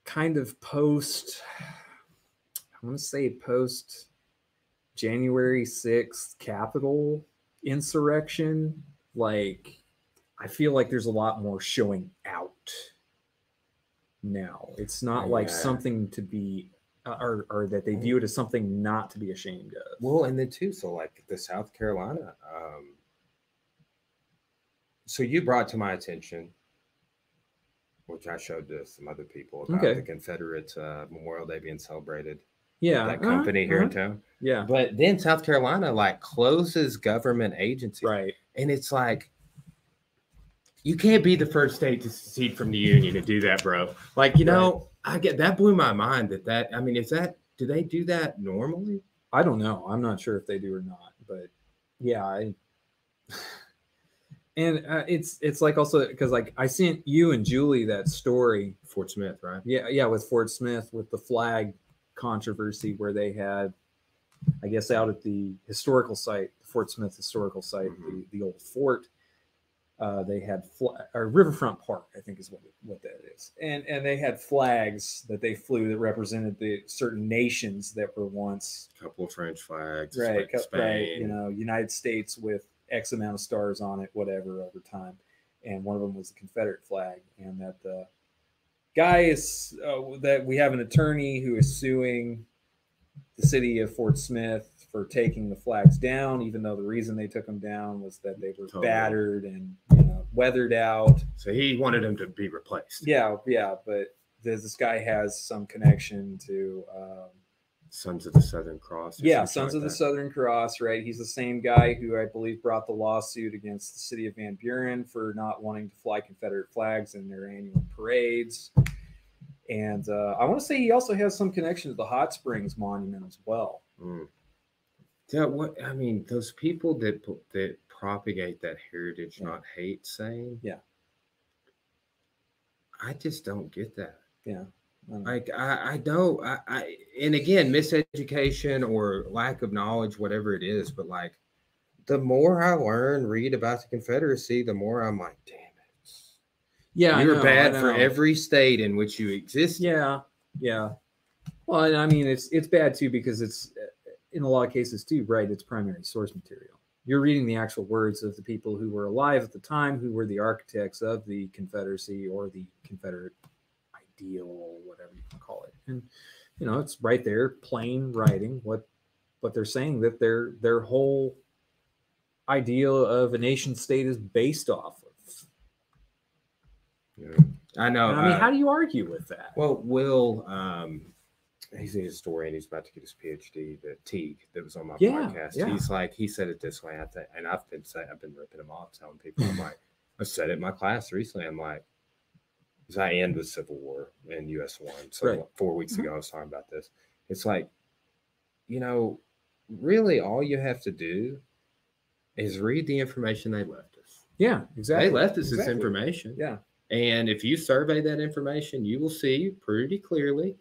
kind of post I want to say post January 6th Capitol insurrection, like I feel like there's a lot more showing out now. It's not like something to be uh, or, or that they view it as something not to be ashamed of. Well, and then too, so like the South Carolina. Um, so you brought to my attention, which I showed to some other people about Okay. the Confederate uh, Memorial Day being celebrated. yeah, that uh-huh, company here in uh-huh, town. Yeah, But then South Carolina like closes government agencies, right. and it's like you can't be the first state to secede from the union and do that, bro. Like you know, I get that blew my mind. That that I mean, is that do they do that normally? I don't know. I'm not sure if they do or not, but yeah, I and uh, it's it's like also because like I sent you and Julie that story. Fort Smith, right? Yeah, yeah, with Fort Smith with the flag controversy where they had, I guess, out at the historical site, the Fort Smith historical site, Mhm. the, the old fort. Uh, they had fl- or Riverfront Park, I think is what what that is, and and they had flags that they flew that represented the certain nations that were once A couple of French flags, right, Spa- co- right, Spain. you know, United States with X amount of stars on it, whatever, over time, and one of them was the Confederate flag, and that the guy is uh, that we have an attorney who is suing the city of Fort Smith for taking the flags down, even though the reason they took them down was that they were Totally. battered and you know, weathered out. So he wanted them to be replaced. Yeah, yeah, but this, this guy has some connection to. Um, Sons of the Southern Cross. Yeah, Sons like of the. Southern Cross, right? He's the same guy who I believe brought the lawsuit against the city of Van Buren for not wanting to fly Confederate flags in their annual parades. And uh, I want to say he also has some connection to the Hot Springs Monument as well. Mm. Yeah, what I mean, those people that that propagate that heritage, Yeah. not hate saying. Yeah. I just don't get that. Yeah. Um, Like I, I don't I, I and again, miseducation or lack of knowledge, whatever it is, but like the more I learn, read about the Confederacy, the more I'm like, damn it. yeah, You're know, bad for every state in which you exist. Yeah, yeah. Well, and I mean, it's it's bad too because it's in a lot of cases too, right? It's primary source material. You're reading the actual words of the people who were alive at the time, who were the architects of the Confederacy or the Confederate ideal, whatever you can call it. And you know, it's right there, plain writing what what they're saying that their their whole ideal of a nation state is based off of. Yeah. I know. And I mean, uh, how do you argue with that? Well, Will, um, he's a historian. He's about to get his PhD. The Teague that was on my Yeah, podcast. yeah. He's like, he said it this way. I think, and I've been saying, I've been ripping him off, telling people, I'm like, I said it in my class recently. I'm like, because I end with Civil War and US one. So Right. four weeks Mhm. ago, I was talking about this. It's like, you know, really, all you have to do is read the information they left us. yeah, exactly. They left us this information. Yeah. And if you survey that information, you will see pretty clearly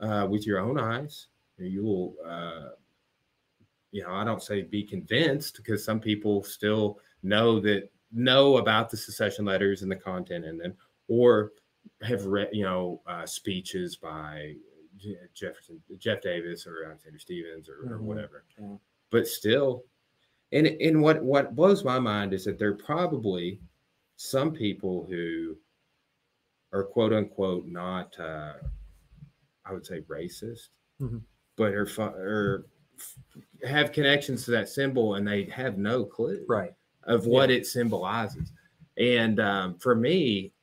uh, with your own eyes. You will, uh, you know, I don't say be convinced because some people still know that know about the secession letters and the content in them, or have read, you know, uh, speeches by Jefferson, Jeff Davis, or Alexander Stephens, or, or Mhm. whatever. Yeah. But still, and and what what blows my mind is that there are probably some people who are quote unquote not uh, I would say racist, Mhm. but are or have connections to that symbol and they have no clue Right. of what it symbolizes. And um, for me,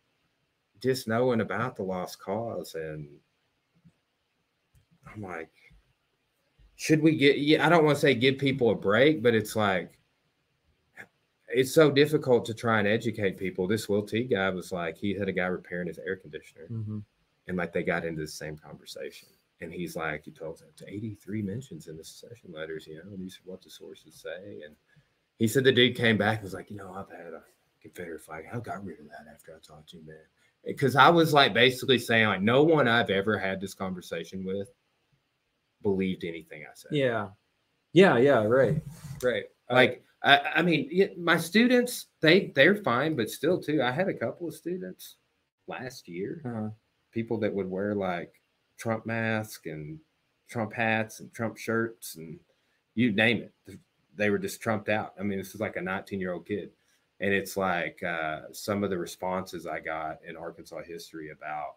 just knowing about the lost cause and I'm like, should we get? Yeah, I don't want to say give people a break, but it's like it's so difficult to try and educate people. This Will T guy was like, he had a guy repairing his air conditioner, Mm-hmm. and like they got into the same conversation. And he's like, he told us it's 83 mentions in the secession letters, you know, and these are what the sources say. And he said the dude came back and was like, you know, I've had a Confederate flag. I got rid of that after I talked to you, man. Because I was like basically saying, like, no one I've ever had this conversation with believed anything I said. Yeah. Yeah. Yeah. Right. Right. Uh, Like, I, I mean, my students, they they're fine, but still, too, I had a couple of students last year, uh, people that would wear like Trump mask and Trump hats and Trump shirts and you name it. They were just trumped out. I mean, this is like a 19 year old kid. And it's like uh, some of the responses I got in Arkansas history about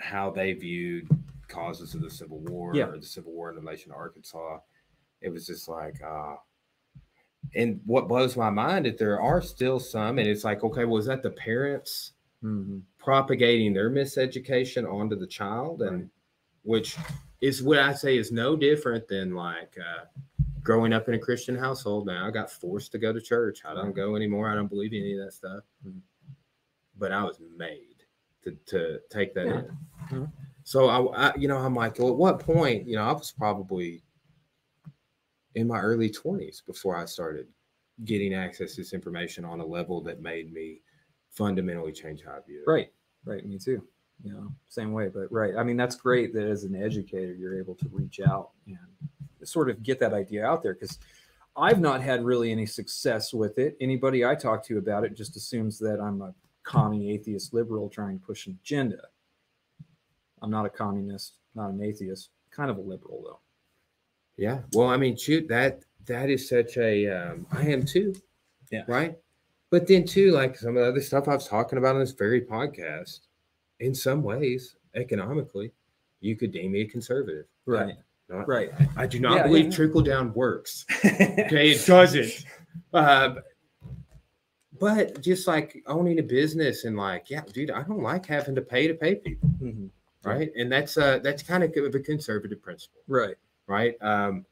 how they viewed causes of the Civil War Yeah. or the Civil War in relation to Arkansas. It was just like, uh, and what blows my mind is there are still some, and it's like, okay, was that the parents mhm. propagating their miseducation onto the child, and Right. which is what I say is no different than like uh, growing up in a Christian household. Now I got forced to go to church. I don't go anymore. I don't believe any of that stuff, but I was made to to take that Yeah. in. Mhm. So I, I, you know, I'm like, well, at what point, you know, I was probably in my early 20s before I started getting access to this information on a level that made me fundamentally change how I view it. Right. Right. Me too. You know, same way. But right. I mean, that's great that as an educator, you're able to reach out and sort of get that idea out there because I've not had really any success with it. Anybody I talk to about it just assumes that I'm a commie atheist liberal trying to push an agenda. I'm not a communist, not an atheist, kind of a liberal though. Yeah. Well, I mean, shoot, that that is such a um, I am too. Yeah. Right. But then too, like some of the other stuff I was talking about on this very podcast, in some ways, economically, you could deem me a conservative. Right. Not- Right. I do not Yeah, believe yeah. trickle down works. Okay, it doesn't. Uh, but just like owning a business and like, yeah, dude, I don't like having to pay to pay people, Mhm. right? And that's uh that's kind of of a conservative principle, Right. right? Um,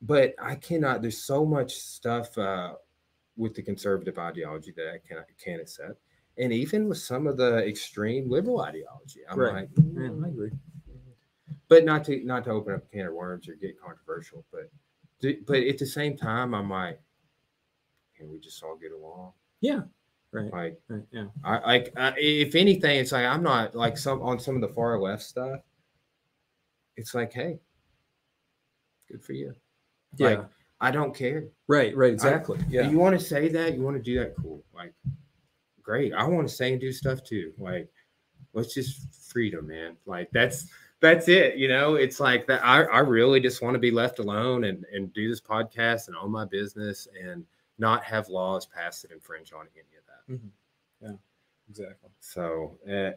but I cannot. There's so much stuff uh, with the conservative ideology that I cannot can't accept, and even with some of the extreme liberal ideology, I'm Right. like, Yeah, "Mm, I agree. but not to not to open up a can of worms or get controversial, but do- but at the same time, I'm like, can we just all get along? Yeah. Right. Like, Right. Yeah. I like I, if anything, it's like I'm not like some on some of the far left stuff. It's like, hey, good for you. Yeah. Like, I don't care. right. Right. Exactly. yeah. You want to say that? You want to do that? Cool. Like, great. I want to say and do stuff too. Like, let's just freedom, man. Like that's that's it. You know, it's like that. I, I really just want to be left alone and and do this podcast and own my business and not have laws passed that infringe on any of that. Yeah, exactly. So, uh,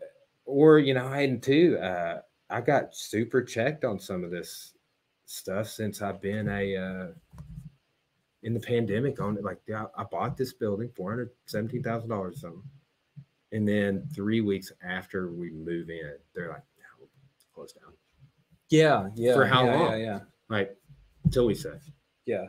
or you know, I had too. Uh, I got super checked on some of this stuff since I've been a uh, in the pandemic. On it, like yeah, I bought this building four hundred seventeen thousand dollars something, and then three weeks after we move in, they're like, no, we'll close down. Yeah. Yeah. For how yeah, long? Yeah. yeah. Like until we say. Yeah.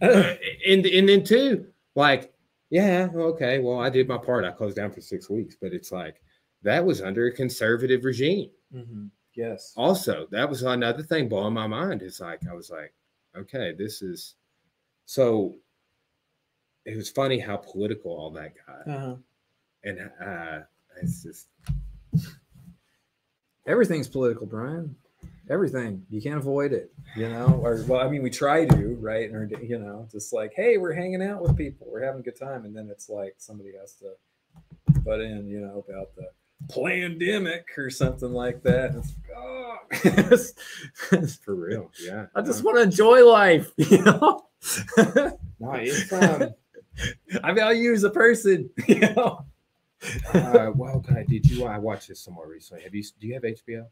Uh, and and then too, like, yeah, okay, well, I did my part. I closed down for six weeks, but it's like that was under a conservative regime. Mhm. Yes. Also, that was another thing blowing my mind. It's like I was like, okay, this is so. It was funny how political all that got, Uh-huh. and uh, it's just Everything's political, Brian. Everything. You can't avoid it. You know, or well, I mean, we try to, right? Or you know, just like, hey, we're hanging out with people, we're having a good time, and then it's like somebody has to butt in, you know, about the pandemic or something like that. It's oh. for real. Yeah, I just want to enjoy life, you know. no, it's um. I value you as a person, you know. uh, well, God, did you? I watched this somewhere recently. Have you? Do you have HBO?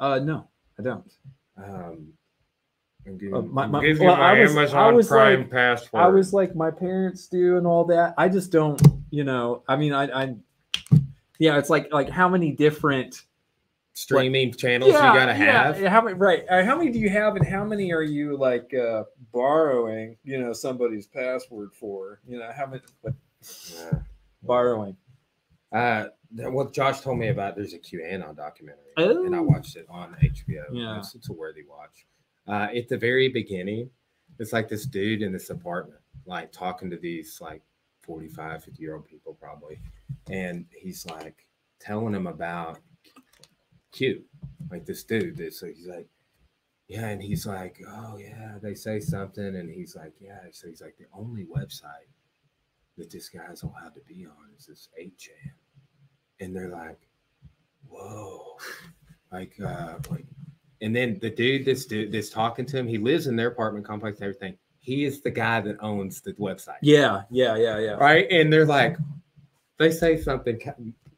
Uh, no, I don't. Um, Uh, my- my- well, my I was- I Amazon was Prime like- password. I was like my parents do and all that. I just don't, you know. I mean, I, I, yeah, it's like like how many different streaming channels you gotta have. yeah, How many? Right? Uh, how many do you have, and how many are you like uh, borrowing? You know, somebody's password for. You know, how many like, Yeah. borrowing? Uh, what Josh told me about, there's a QAnon documentary, and I Oh. watched it on HBO. Yeah. It's, it's a worthy watch. Uh, at the very beginning, it's like this dude in this apartment, like talking to these like 45, 50 year old people, probably. And he's like telling him about Q, like this dude. This, so he's like, yeah. And he's like, oh, yeah, they say something. And he's like, yeah. So he's like, the only website that this guy's allowed to be on is this 8chan. And they're like, whoa. Like, uh, like, and then the dude this dude that's talking to him, he lives in their apartment complex and everything. He is the guy that owns the website. Yeah, yeah, yeah, yeah. Right. And they're like, they say something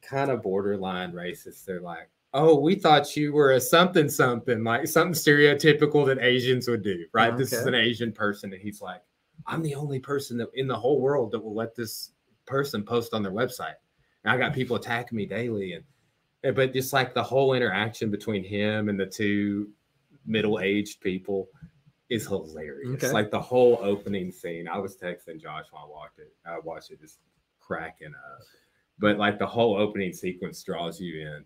kind of borderline racist. They're like, oh, we thought you were a something something, like something stereotypical that Asians would do. Right. This is an Asian person. And he's like, I'm the only person that in the whole world that will let this person post on their website. And I got people attacking me daily. And but just like the whole interaction between him and the two middle-aged people is hilarious. Okay. Like the whole opening scene. I was texting Josh while I walked it. I watched it just cracking up. But like the whole opening sequence draws you in.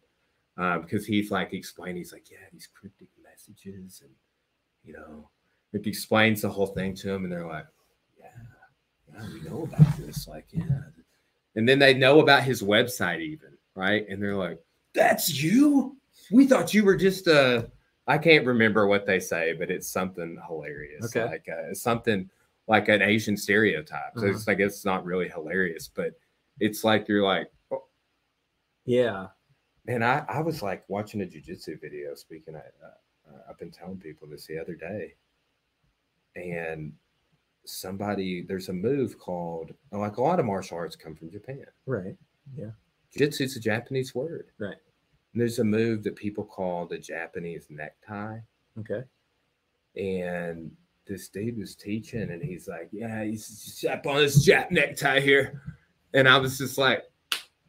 Um, because he's like explaining, he's like, yeah, these cryptic messages, and you know, like explains the whole thing to him, and they're like, "Yeah, yeah, we know about this." Like, yeah, and then they know about his website even, right? And they're like, "That's you? We thought you were just a." I can't remember what they say, but it's something hilarious. Okay. Like uh, something like an Asian stereotype. So Uh-huh. it's like it's not really hilarious, but it's like you're like, oh, Yeah. And I, I was like watching a jujitsu video. Speaking, of, uh, uh, I've been telling people this the other day, and somebody there's a move called like a lot of martial arts come from Japan. Right. Yeah. Jiu-jitsu is a Japanese word. Right. And there's a move that people call the Japanese necktie. Okay. And this dude was teaching, and he's like, Yeah, he's strap on this Jap necktie here. And I was just like,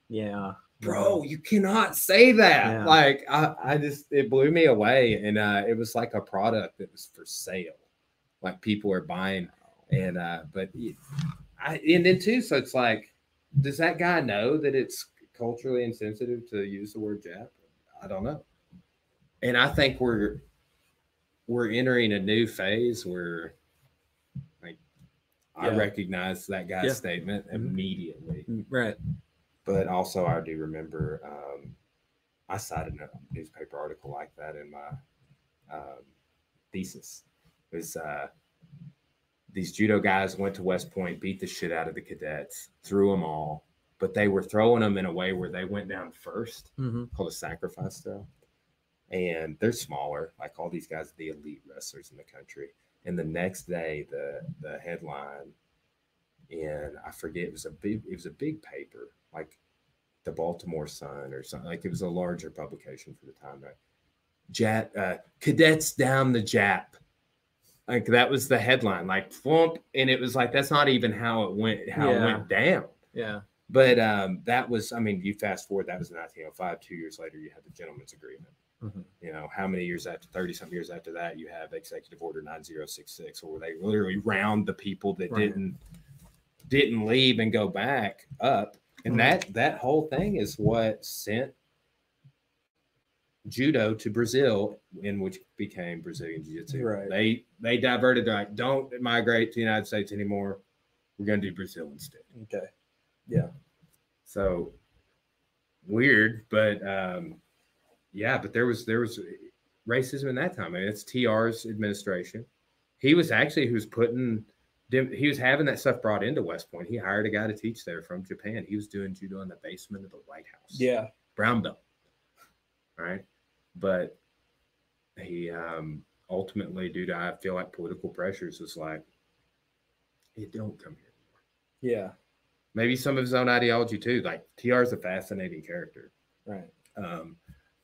Yeah. Bro, you cannot say that. Yeah. Like, I, I just, it blew me away. And uh, it was like a product that was for sale. Like, people are buying. And, uh, but, it- I, and then too, so it's like, does that guy know that it's culturally insensitive to use the word Jap? I don't know. And I think we're we're entering a new phase where like I recognize that guy's Yeah. statement Mhm. immediately. Right. But also I do remember um I cited a newspaper article like that in my um, thesis. It was uh these judo guys went to West Point, beat the shit out of the cadets, threw them all, but they were throwing them in a way where they went down first, Mm-hmm. called a sacrifice throw. And they're smaller, like all these guys, are the elite wrestlers in the country. And the next day, the the headline, and I forget it was a big it was a big paper, like the Baltimore Sun or something. Like it was a larger publication for the time, right? Jap uh, cadets down the Jap. Like that was the headline, like flump, and it was like that's not even how it went, how it went down. Yeah. But um, that was, I mean, you fast forward, that was in 1905. Two years later, you had the gentleman's agreement. Mhm. You know, how many years after 30 something years after that, you have Executive Order 9066, where they literally round the people that Right. didn't didn't leave and go back up. And Mhm. that that whole thing is what sent judo to Brazil, in which became Brazilian Jiu-Jitsu. Right. They they diverted. Like, don't migrate to the United States anymore. We're going to do Brazil instead. Okay. Yeah. So weird, but um, yeah, but there was there was racism in that time. I mean, it's TR's administration. He was actually who was putting he was having that stuff brought into West Point. He hired a guy to teach there from Japan. He was doing judo in the basement of the White House. Yeah. brown belt. Right, but he um, ultimately, due to I feel like political pressures, was like, it don't come here Yeah. maybe some of his own ideology too. Like TR is a fascinating character. Right. Um,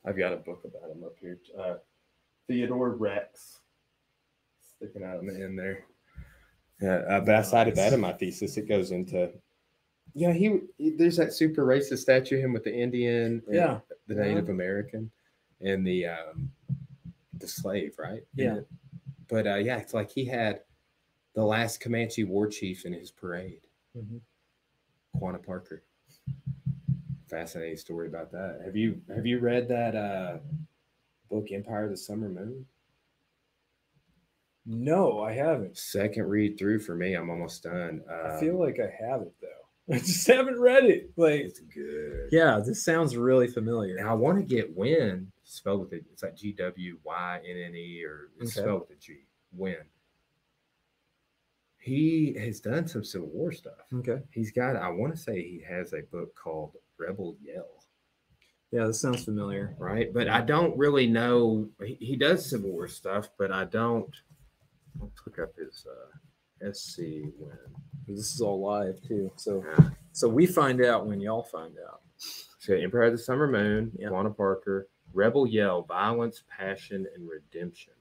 I've got a book about him up here. Uh, Theodore Rex sticking out in the end there. Yeah, uh, but I cited that in my thesis. It goes into, yeah, he, he- there's that super racist statue of him with the Indian, Yeah. the Native American, and the um, the slave, right? Yeah. But uh, yeah, it's like he had the last Comanche war chief in his parade. Mhm. Quanah Parker. Fascinating story about that. Have you have you read that uh book Empire of the Summer Moon? No, I haven't. Second read through for me. I'm almost done. Um, I feel like I have it though. I just haven't read it. Like, it's good. yeah, this sounds really familiar. And I want to get Win spelled with it. It's like G W Y N N E or it's Okay. spelled with a G. Win. He has done some Civil War stuff. Okay. He's got. I want to say he has a book called Rebel Yell. Yeah, this sounds familiar. right? But I don't really know. He, he does Civil War stuff, but I don't. Let's look up his uh, S.C. Gwynne. This is all live too. So, Uh, so we find out when y'all find out. so Empire of the Summer Moon, Yeah. Quanah Parker, Rebel Yell, Violence, Passion, and Redemption.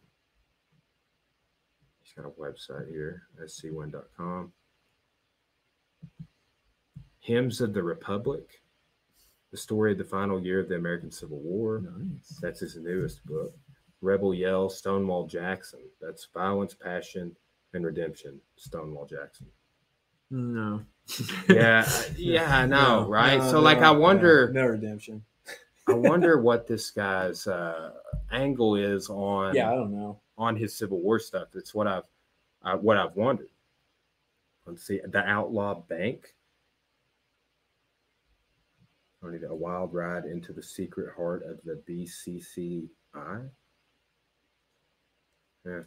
He's got a website here, sc1.com. Hymns of the Republic, the story of the final year of the American Civil War. Nice. That's his newest book. Rebel Yell, Stonewall Jackson. That's Violence, Passion, and Redemption. Stonewall Jackson. No. Yeah, yeah, I know, No, right? no, so, like, I wonder, No, no redemption. I wonder what this guy's uh, angle is on. Yeah, I don't know. on his Civil War stuff. It's what I've uh, what I've wondered. Let's see, the Outlaw Bank. Need a wild ride into the secret heart of the BCCI. Yeah,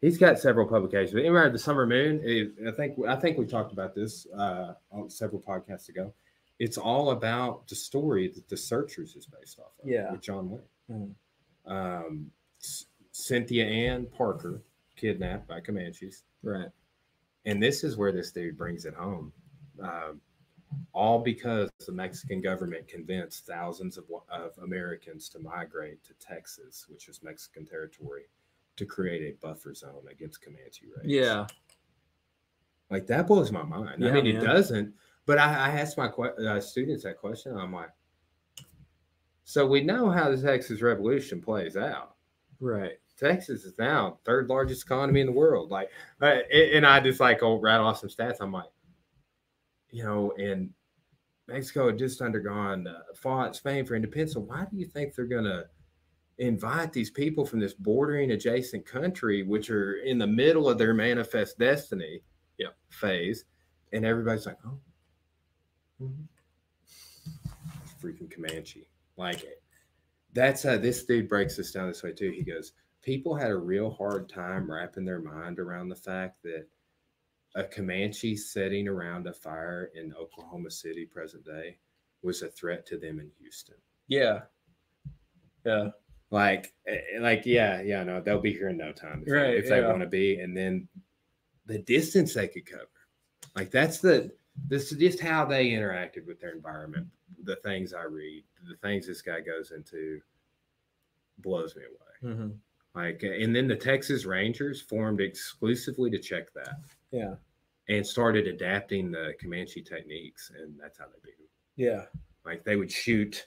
he's got several publications. But anyway, the Summer Moon. Is, I think I think we talked about this uh, on several podcasts ago. It's all about the story that the Searchers is based off of. Yeah. with John Wayne. Mhm. Um, C- Cynthia Ann Parker kidnapped by Comanches, Right. and this is where this dude brings it home. Um, all because the Mexican government convinced thousands of, of Americans to migrate to Texas, which is Mexican territory, to create a buffer zone against Comanche raids. Yeah. like that blows my mind. I Yeah, mean, it doesn't. But I, I asked my uh, students that question. I'm like, so we know how the Texas Revolution plays out. Right. Texas is now third largest economy in the world. Like, uh, and I just like oh rattle off some stats. I'm like, you know, and Mexico had just undergone uh, fought Spain for independence. So why do you think they're gonna invite these people from this bordering adjacent country, which are in the middle of their manifest destiny Yeah. phase, and everybody's like, oh, mhm. freaking Comanche, like it. that's how this dude breaks this down this way too. He goes, people had a real hard time wrapping their mind around the fact that a Comanche sitting around a fire in Oklahoma City present day was a threat to them in Houston. Yeah. Yeah. Like, eh, like, yeah, yeah, no, they'll be here in no time if, they- Right, if they want to be, and then the distance they could cover. Like that's the this is just how they interacted with their environment. The things I read, the things this guy goes into, blows me away. hmm Like, and then the Texas Rangers formed exclusively to check that Yeah. And started adapting the Comanche techniques, and that's how they beat them. Yeah. Like they would shoot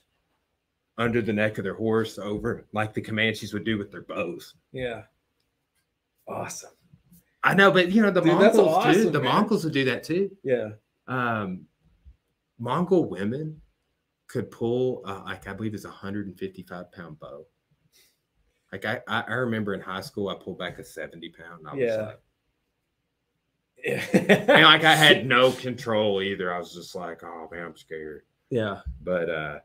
under the neck of their horse over, like the Comanches would do with their bows. Yeah. Awesome. I know, but you know the Dude, Mongols too. The man. Mongols would do that too. Yeah. Um, Mongol women could pull uh, like I believe it's a 155 pound bow. Like I, I I remember in high school I pulled back a 70 pound. And I was Yeah. like, and like I had no control either. I was just like, oh man, I'm scared. Yeah. But uh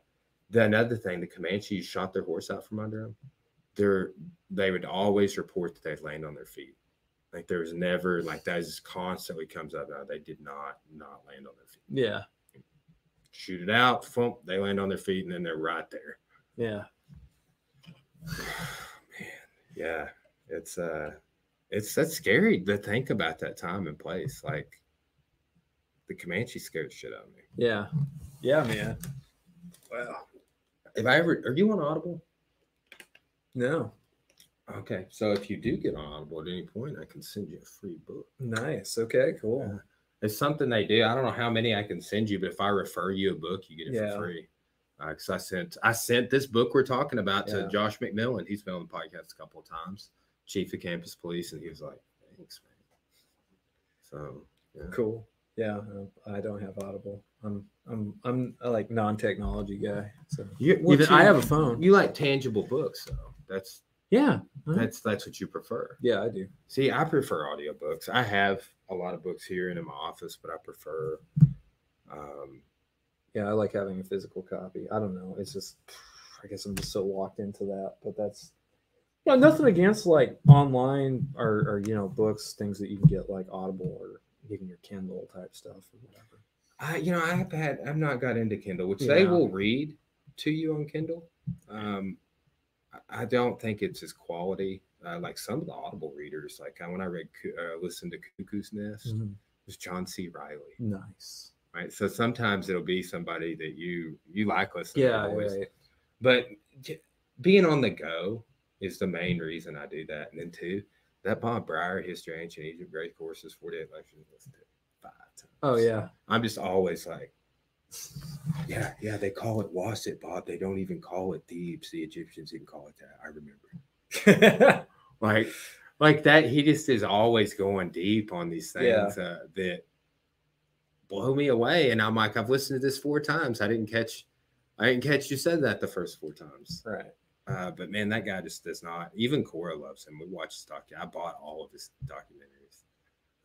the another thing, the Comanches shot their horse out from under them. They're they would always report that they'd land on their feet. Like there was never like that just constantly comes up. Uh, they did not not land on their feet. Yeah. Shoot it out, thump, they land on their feet, and then they're right there. Yeah. Man, yeah, it's uh, it's that's scary to think about that time and place. Like the Comanche scared shit out of me. Yeah. Yeah, man. Well, if I ever are you on Audible? No. Okay, so if you do get on Audible at any point, I can send you a free book. Nice. Okay. Cool. Yeah. It's something they do. I don't know how many I can send you, but if I refer you a book, you get it Yeah. for free. Uh, because I sent I sent this book we're talking about to Josh McMillan. He's been on the podcast a couple of times, chief of campus police, and he was like, "Thanks, man." So yeah. Cool. Yeah. I don't have Audible. I'm I'm I'm a like non-technology guy. So You, even I have a phone. You like tangible books, so That's yeah. That's that's what you prefer. Yeah, I do. See, I prefer audiobooks. I have a lot of books here and in my office, but I prefer um Yeah, I like having a physical copy. I don't know. It's just I guess I'm just so locked into that. But that's yeah, nothing against like online or, or you know, books, things that you can get like Audible or even your Kindle type stuff or whatever. I you know, I have had I've not got into Kindle, which they will read to you on Kindle. Um I- don't think it's as quality. Uh, like some of the Audible readers, like uh, when I read, uh, listened to Cuckoo's Nest, it was John C. Reilly, Nice. right? So sometimes it'll be somebody that you you like listening Yeah, to, right. but being on the go is the main reason I do that. And then two, that Bob Brier History Ancient Egypt Great Courses 48 lectures listened to five times. Oh yeah. I'm just always like, yeah, yeah, they call it Waset, Bob. They don't even call it Thebes. The Egyptians didn't call it that. I remember. Like, like that. He just is always going deep on these Yeah. things uh, that blow me away. And I'm like, I've listened to this four times. I didn't catch, I didn't catch you said that the first four times. right. Uh, but man, that guy just does not. Even Cora loves him. We watched his doc. I bought all of his documentaries.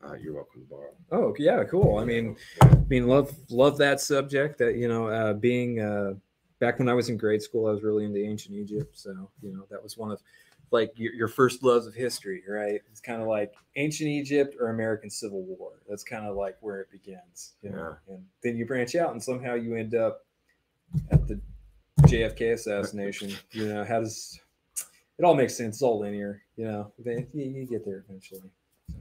Uh, you're welcome to borrow. Oh yeah, cool. I mean, I mean, love love that subject. That you know, uh, being uh, back when I was in grade school, I was really into ancient Egypt. So you know, that was one of like your, your first loves of history, right? It's kind of like ancient Egypt or American Civil War. That's kind of like where it begins. You know? And then you branch out, and somehow you end up at the JFK assassination. You know, how does it all makes sense? It's all linear. You know, you, you get there eventually.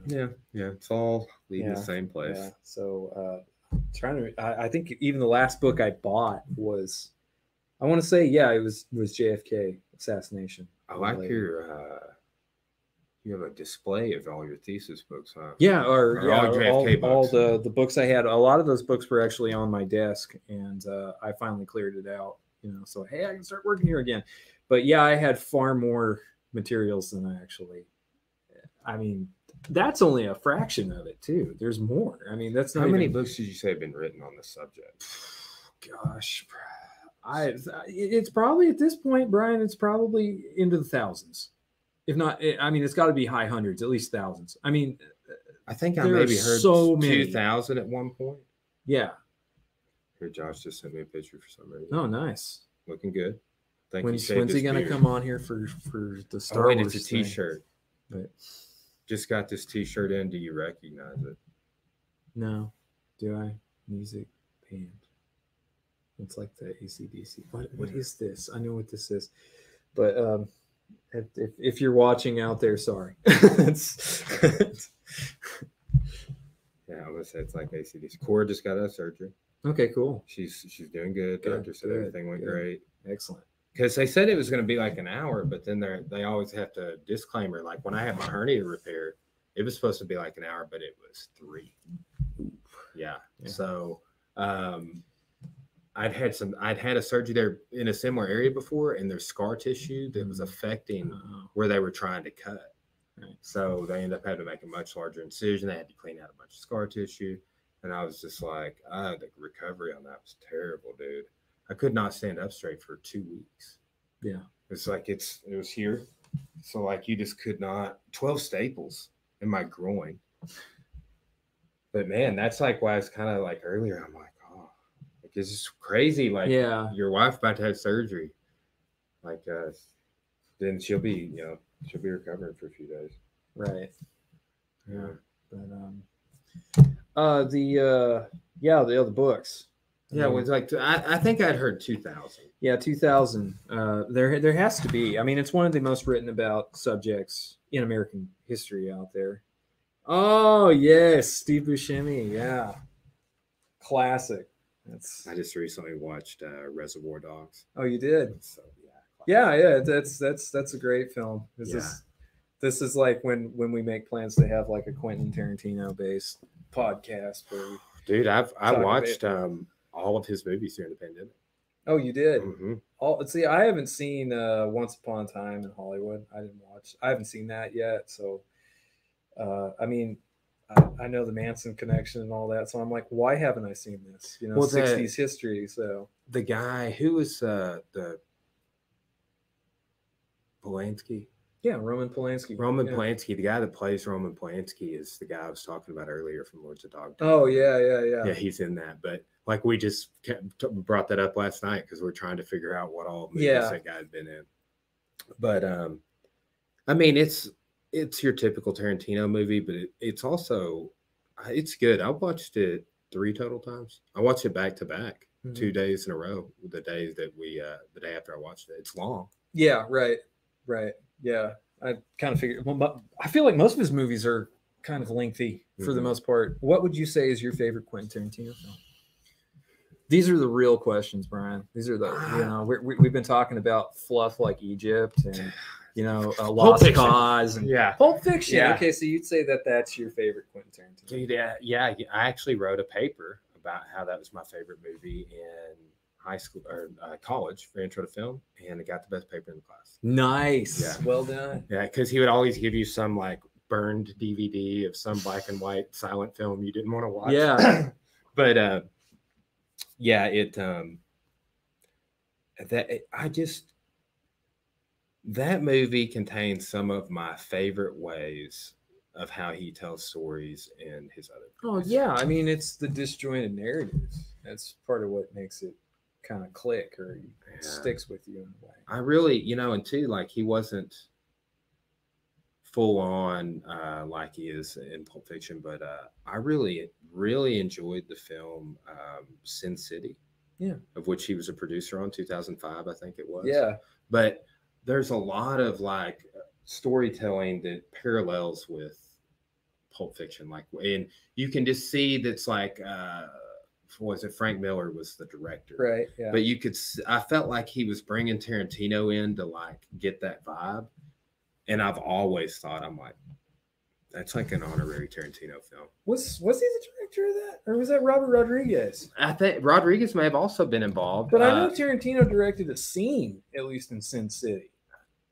Yeah, yeah, it's all leading yeah, the same place. Yeah. So uh, trying to, I, I, think even the last book I bought was, I want to say, yeah, it was was JFK assassination. I like your. uh you have a display of all your thesis books, huh? Yeah, or, or yeah, all, all, all, the the books I had. A lot of those books were actually on my desk, and uh, I finally cleared it out. You know, so hey, I can start working here again. But yeah, I had far more materials than I actually. I mean, that's only a fraction of it too. There's more. I mean, that's not how many books did you say have been written on this subject? Gosh, I it's probably at this point, Brian. It's probably into the thousands, if not. Eh, I mean, it's got to be high hundreds, at least thousands. I mean, I think I maybe heard so many. two thousand at one point. Yeah. Here, Josh just sent me a picture for some reason. Oh, nice. Looking good. Thank when's, you. When's he gonna come on here for for the Star oh, wait, Wars? It's a T-shirt. But just got this T-shirt in. Do you recognize it? No. Do I? Music band. It's like the ACDC. What what is this? I know what this is, but um, if if, if you're watching out there, sorry. it's, yeah, I was say it's like ACDC. Cora just got a surgery. Okay, cool. She's she's doing good. good Doctor said good, everything went good. great. Excellent because they said it was going to be like an hour, but then they they always have to disclaimer. Like when I had my hernia repaired, it was supposed to be like an hour, but it was three. Yeah. yeah. So um, I'd had some. I'd had a surgery there in a similar area before, and there's scar tissue that was affecting oh. where they were trying to cut. Right. So they ended up having to make a much larger incision. They had to clean out a bunch of scar tissue, and I was just like, ah, the recovery on that was terrible, dude. I could not stand up straight for two weeks. Yeah. It's like it's it was here. So like you just could not 12 staples in my groin. But man, that's like why it's kind of like earlier. I'm like, oh, like it's just crazy. Like, yeah, your wife about to have surgery. Like, uh, then she'll be, you know, she'll be recovering for a few days. Right. Yeah. But um, uh, the uh, yeah, the other books. Yeah, it was like I, I think I'd heard two thousand. Yeah, two thousand. Uh, there there has to be. I mean, it's one of the most written about subjects in American history out there. Oh yes, Steve Buscemi. Yeah, classic. That's. I just recently watched uh, Reservoir Dogs. Oh, you did. So yeah. Yeah, yeah. That's that's that's a great film. This yeah. is this is like when when we make plans to have like a Quentin Tarantino based podcast. Dude, I've I watched um all of his movies during the pandemic. Oh, you did. Mm-hmm. All see, I haven't seen uh, Once Upon a Time in Hollywood. I didn't watch. I haven't seen that yet. So, uh, I mean, I, I, know the Manson connection and all that. So I'm like, why haven't I seen this? You know, well, '60s history. So the guy who was uh, the Polanski. Yeah, Roman Polanski. Roman yeah. Polanski, the guy that plays Roman Polanski, is the guy I was talking about earlier from Lords of Dog. Oh yeah, yeah, yeah. Yeah, he's in that. But like we just kept, brought that up last night because we're trying to figure out what all movies yeah. that guy had been in. But um, I mean, it's it's your typical Tarantino movie, but it, it's also it's good. I watched it three total times. I watched it back to back, mm-hmm. two days in a row. The days that we uh, the day after I watched it, it's long. Yeah, right, right. Yeah, I kind of figured. Well, I feel like most of his movies are kind of lengthy for mm-hmm. the most part. What would you say is your favorite Quentin Tarantino film? These are the real questions, Brian. These are the you know we have been talking about fluff like Egypt and you know uh, Lost Cause and yeah, Pulp Fiction. Yeah. Okay, so you'd say that that's your favorite Quentin Tarantino? Dude, yeah, yeah. I actually wrote a paper about how that was my favorite movie in high school or uh, college for intro to film, and I got the best paper in the class. Nice. Yeah. Well done. Yeah, because he would always give you some like burned DVD of some black and white silent film you didn't want to watch. Yeah. but uh, yeah, it um, that I just that movie contains some of my favorite ways of how he tells stories in his other. Oh movies. yeah, I mean it's the disjointed narratives. That's part of what makes it kind of click or Yeah. sticks with you in a way. I really, you know, and two, like he wasn't full on uh, like he is in Pulp Fiction, but uh, I really, really enjoyed the film um, Sin City. Yeah. Of which he was a producer on 2005, I think it was. Yeah, But there's a lot of like storytelling that parallels with Pulp Fiction. Like, and you can just see that's like, uh, was it Frank Miller was the director? right. Yeah, but you could I felt like he was bringing tarantino in to like get that vibe and i've always thought i'm like that's like an honorary tarantino film was was he the director of that, or was that Robert Rodriguez? i think rodriguez may have also been involved But I know Uh, Tarantino directed a scene at least in Sin City.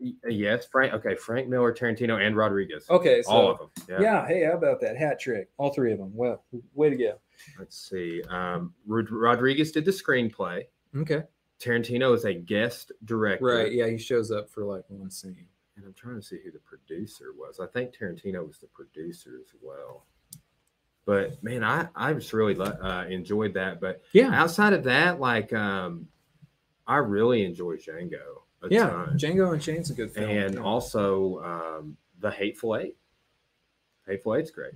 Y- yes frank okay frank miller tarantino and rodriguez Okay, so all of them yeah. yeah. hey, how about that hat trick? All three of them. Well, way to go. let's see um Rod- rodriguez did the screenplay Okay. tarantino is a guest director Right. Yeah, he shows up for like one scene. and i'm trying to see who the producer was i think tarantino was the producer as well but man i i just really uh, enjoyed that but Yeah. outside of that like um i really enjoy django Yeah. Django Unchained's a good film. and yeah. also um the hateful eight hateful eight's great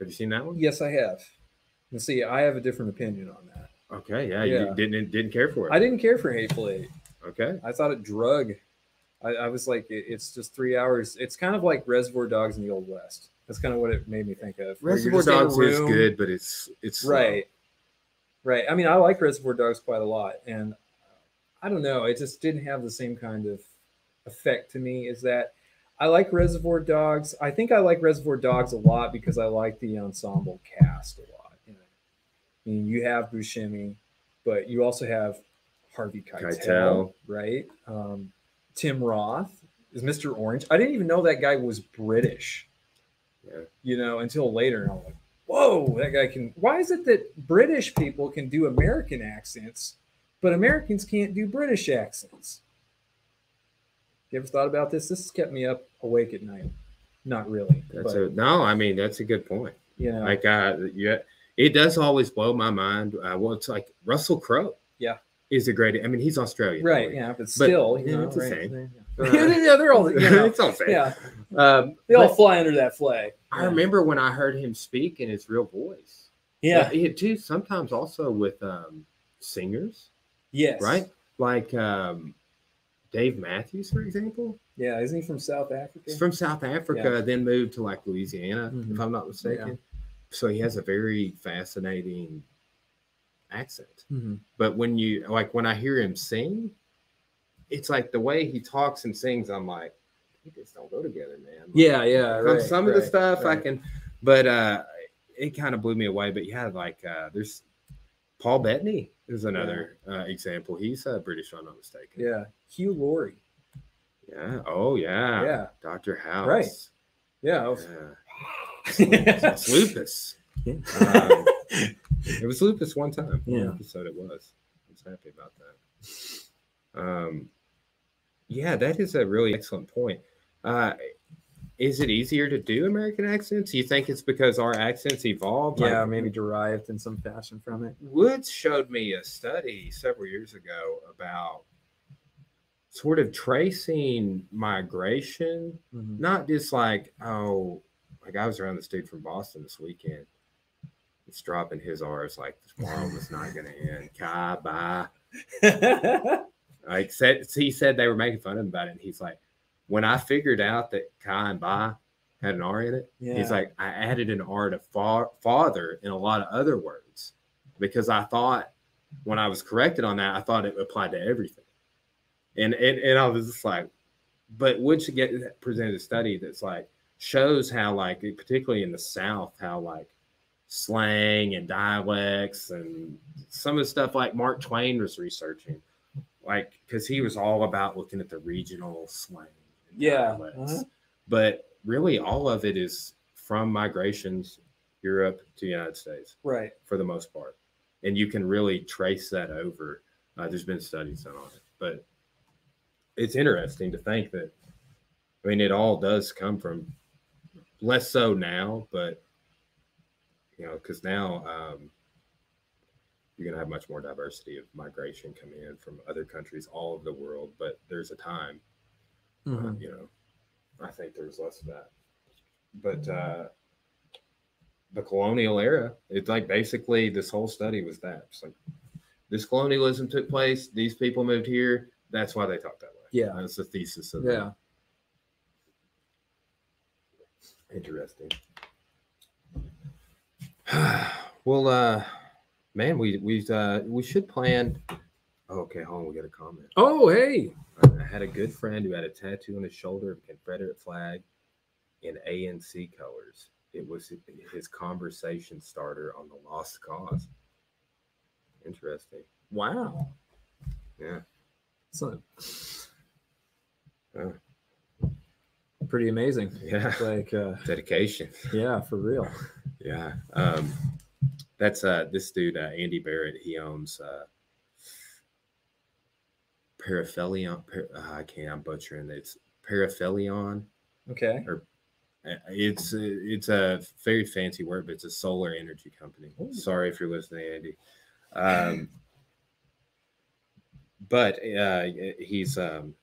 have you seen that one yes, I have. And see, I have a different opinion on that. okay yeah, Yeah. you didn't didn't care for it I didn't care for Hateful Eight. okay I thought it drug. I, I was like, it, it's just three hours. It's kind of like Reservoir Dogs in the Old West. That's kind of what it made me think of. reservoir just in a dogs is good but it's it's slow. Right. Right. I mean, I like Reservoir Dogs quite a lot. And I don't know. It just didn't have the same kind of effect to me Is that. I like Reservoir Dogs. I think I like Reservoir Dogs a lot because I like the ensemble cast a lot. You know? I mean, you have Buscemi, but you also have Harvey Keitel, Keitel. right? Um, Tim Roth is Mr. Orange. I didn't even know that guy was British yeah you know, until later. And I'm like, whoa, that guy can. Why is it that British people can do American accents, but Americans can't do British accents? You ever thought about this? This has kept me up awake at night. Not really, that's but a no i mean that's a good point you know, like uh yeah it does always blow my mind uh well it's like russell crowe Yeah. is a great i mean he's australian right? Yeah, but still, you yeah, know, it's the right? same. yeah, they're all, you know, it's all same. yeah, um they all fly under that flag. i remember when i heard him speak in his real voice Yeah. he too sometimes also with um singers Yes. right like um dave matthews for example Yeah. Isn't he from South Africa? he's from south africa then moved to like louisiana if Mhm. i'm not mistaken so he has a very fascinating accent Mhm. but when you like when I hear him sing, it's like the way he talks and sings. I'm like, we just don't go together, man. Like, Yeah. Yeah. Right. some of the right, stuff I can, but uh, it kind of blew me away. But yeah, like uh, there's Paul Bettany is another uh, example. He's uh, British, if I'm not mistaken. Yeah. Hugh Laurie. Yeah. Oh yeah. Yeah. Doctor House. Right. Yeah. Was- Yeah. It's lupus. Um, it was lupus one time. Yeah. One episode it was. I was happy about that. Um, yeah, that is a really excellent point. Uh, is it easier to do American accents? You think it's because our accents evolved? yeah, Like, maybe derived in some fashion from it. Woods showed me a study several years ago about sort of tracing migration Mhm. not just like oh like i was around this dude from boston this weekend it's dropping his r's like tomorrow is not going to end kai bye like said he said they were making fun of him about it and he's like when i figured out that kai and bye had an r in it yeah. he's like i added an r to fa- father in a lot of other words because i thought when i was corrected on that i thought it applied to everything and and, and i was just like but would you get presented a study that's like shows how like particularly in the south how like slang and dialects and some of the stuff like mark twain was researching like because he was all about looking at the regional slang Yeah, uh-huh. but really all of it is from migrations europe to the united states right. for the most part and you can really trace that over uh, there's been studies done on it but it's interesting to think that I mean it all does come from less so now, but you know, because now um, you're going to have much more diversity of migration coming in from other countries all over the world. But there's a time, Mhm. you know, I think there's less of that. But uh, the colonial era, it's like basically this whole study was that. It's like this colonialism took place, these people moved here. That's why they talk that way. Yeah. That's the thesis of Yeah. it. Interesting. well, uh, man, we we uh we should plan. Oh, okay, hold on, we got a comment. Oh, hey. I had a good friend who had a tattoo on his shoulder of a Confederate flag in ANC colors. It was his conversation starter on the Lost Cause. Interesting. Wow. Yeah. So, pretty amazing. Yeah. Like, uh, Dedication. yeah, for real. Yeah. Um, that's uh this dude, uh, Andy Barrett, he owns uh Paraphelion. Par- uh, I can't, I'm butchering it. It's Paraphelion. Okay. Uh, It's uh, it's a very fancy word, but it's a solar energy company. Ooh. Sorry if you're listening, Andy. Um, but uh, he's um,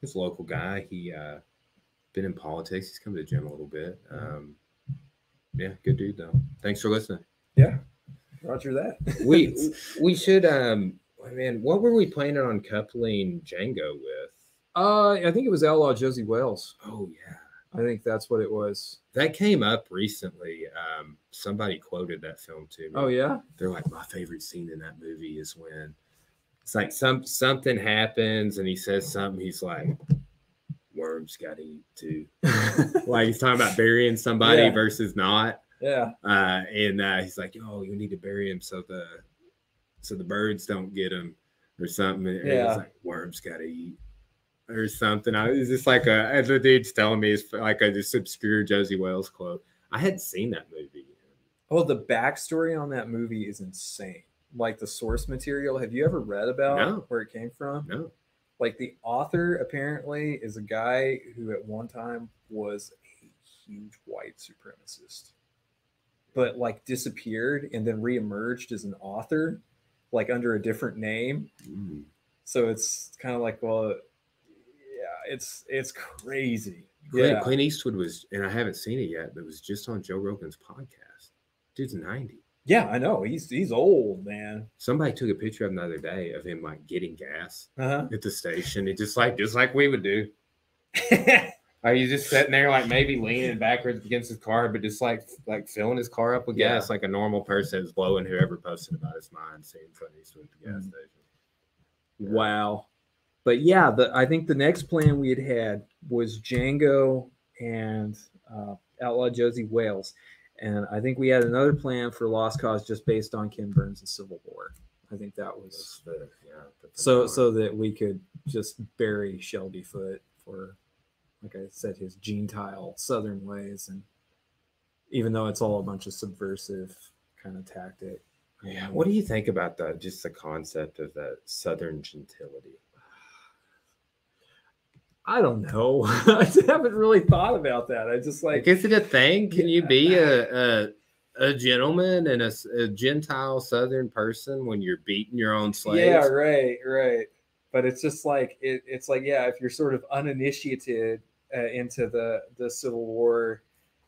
he's a local guy. He uh, been in politics. He's come to the gym a little bit. Um, yeah, good dude though. Thanks for listening. Yeah. Roger that. We we should um, man, what were we planning on coupling Django with? uh, I think it was Outlaw Josey Wales. Oh yeah. I think that's what it was. That came up recently. Um, somebody quoted that film to me. Oh, yeah. they're like my favorite scene in that movie is when it's like some something happens and he says something he's like worms gotta eat too like he's talking about burying somebody Yeah. versus not yeah. uh and uh he's like oh you need to bury him so the so the birds don't get them or something Yeah. it's like worms gotta eat or something i was just like a as the dude's telling me it's like a this obscure josey wales quote i hadn't seen that movie Oh, the backstory on that movie is insane. Like the source material. Have you ever read about No. where it came from? no Like the author apparently is a guy who at one time was a huge white supremacist, but like disappeared and then reemerged as an author, like under a different name. Mm. So it's kind of like, well, yeah, it's it's crazy. Clint, Yeah. Clint Eastwood was, and I haven't seen it yet, but it was just on Joe Rogan's podcast. Dude's 90. Yeah, I know. He's he's old, man. Somebody took a picture of him the other day of him like getting gas Uh-huh. at the station. It just like just like we would do. Are you just sitting there like maybe leaning backwards against his car, but just like like filling his car up with Yeah. gas like a normal person is blowing whoever posted about his mind seeing Clint Eastwood at the gas Mhm. station. Wow. But yeah, the I think the next plan we had had was Django and uh, Outlaw Josey Wales, and I think we had another plan for Lost Cause just based on Ken Burns and Civil War. I think that was the yeah. the so so that we could just bury Shelby Foote for, like I said, his gentile Southern ways, and even though it's all a bunch of subversive kind of tactic. yeah. What do you think about that? just the concept of that Southern gentility? I don't know. I haven't really thought about that. I just like is it a thing? Can you be a, a a gentleman and a Gentile Southern person when you're beating your own slaves? Yeah, right, right. But it's just like it, it's like yeah, if you're sort of uninitiated uh, into the the Civil War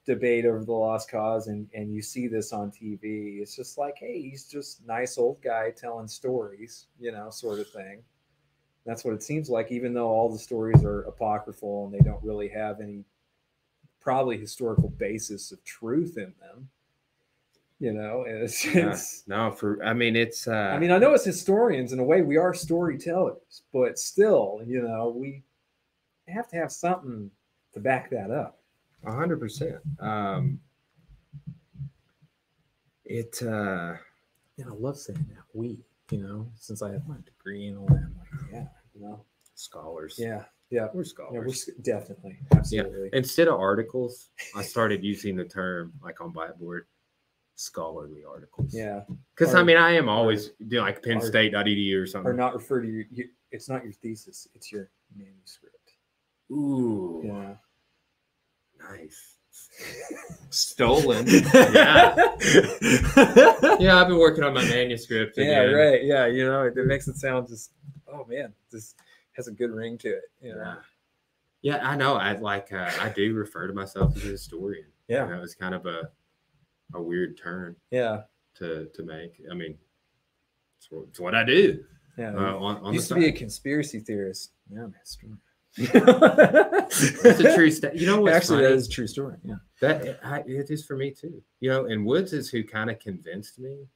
debate over the lost cause, and and you see this on TV, it's just like hey, he's just nice old guy telling stories, you know, sort of thing. That's what it seems like, even though all the stories are apocryphal and they don't really have any probably historical basis of truth in them. You know, and it's, it's No, for I mean it's. uh I mean, I know as historians, in a way, we are storytellers, but still, you know, we have to have something to back that up. a hundred percent. Um, it. uh And I love saying that we, you know, since I have my degree and all that, I'm like, yeah, you know, Scholars. yeah, yeah, we're scholars. yeah, we're definitely, absolutely, Instead of articles, I started using the term like on Blackboard, scholarly articles. yeah, Because I mean, I am always doing like art- PennState.edu or something. or not refer to your, you, it's not your thesis, it's your manuscript. Ooh, Yeah. nice. Stolen. Yeah. Yeah, I've been working on my manuscript. Yeah, again. right. Yeah, you know, it, it makes it sound just oh man, this has a good ring to it. You know? Yeah. Yeah, I know. I like. Uh, I do refer to myself as a historian. Yeah. that was kind of a a weird turn Yeah. to to make. I mean, it's what, it's what I do. Yeah. Uh, on, on the used to be a conspiracy theorist. Yeah, I'm a historian. It's a true story. You know what's Actually, that funny? is a true story. Yeah. That I, it is for me too. You know, and Woods is who kind of convinced me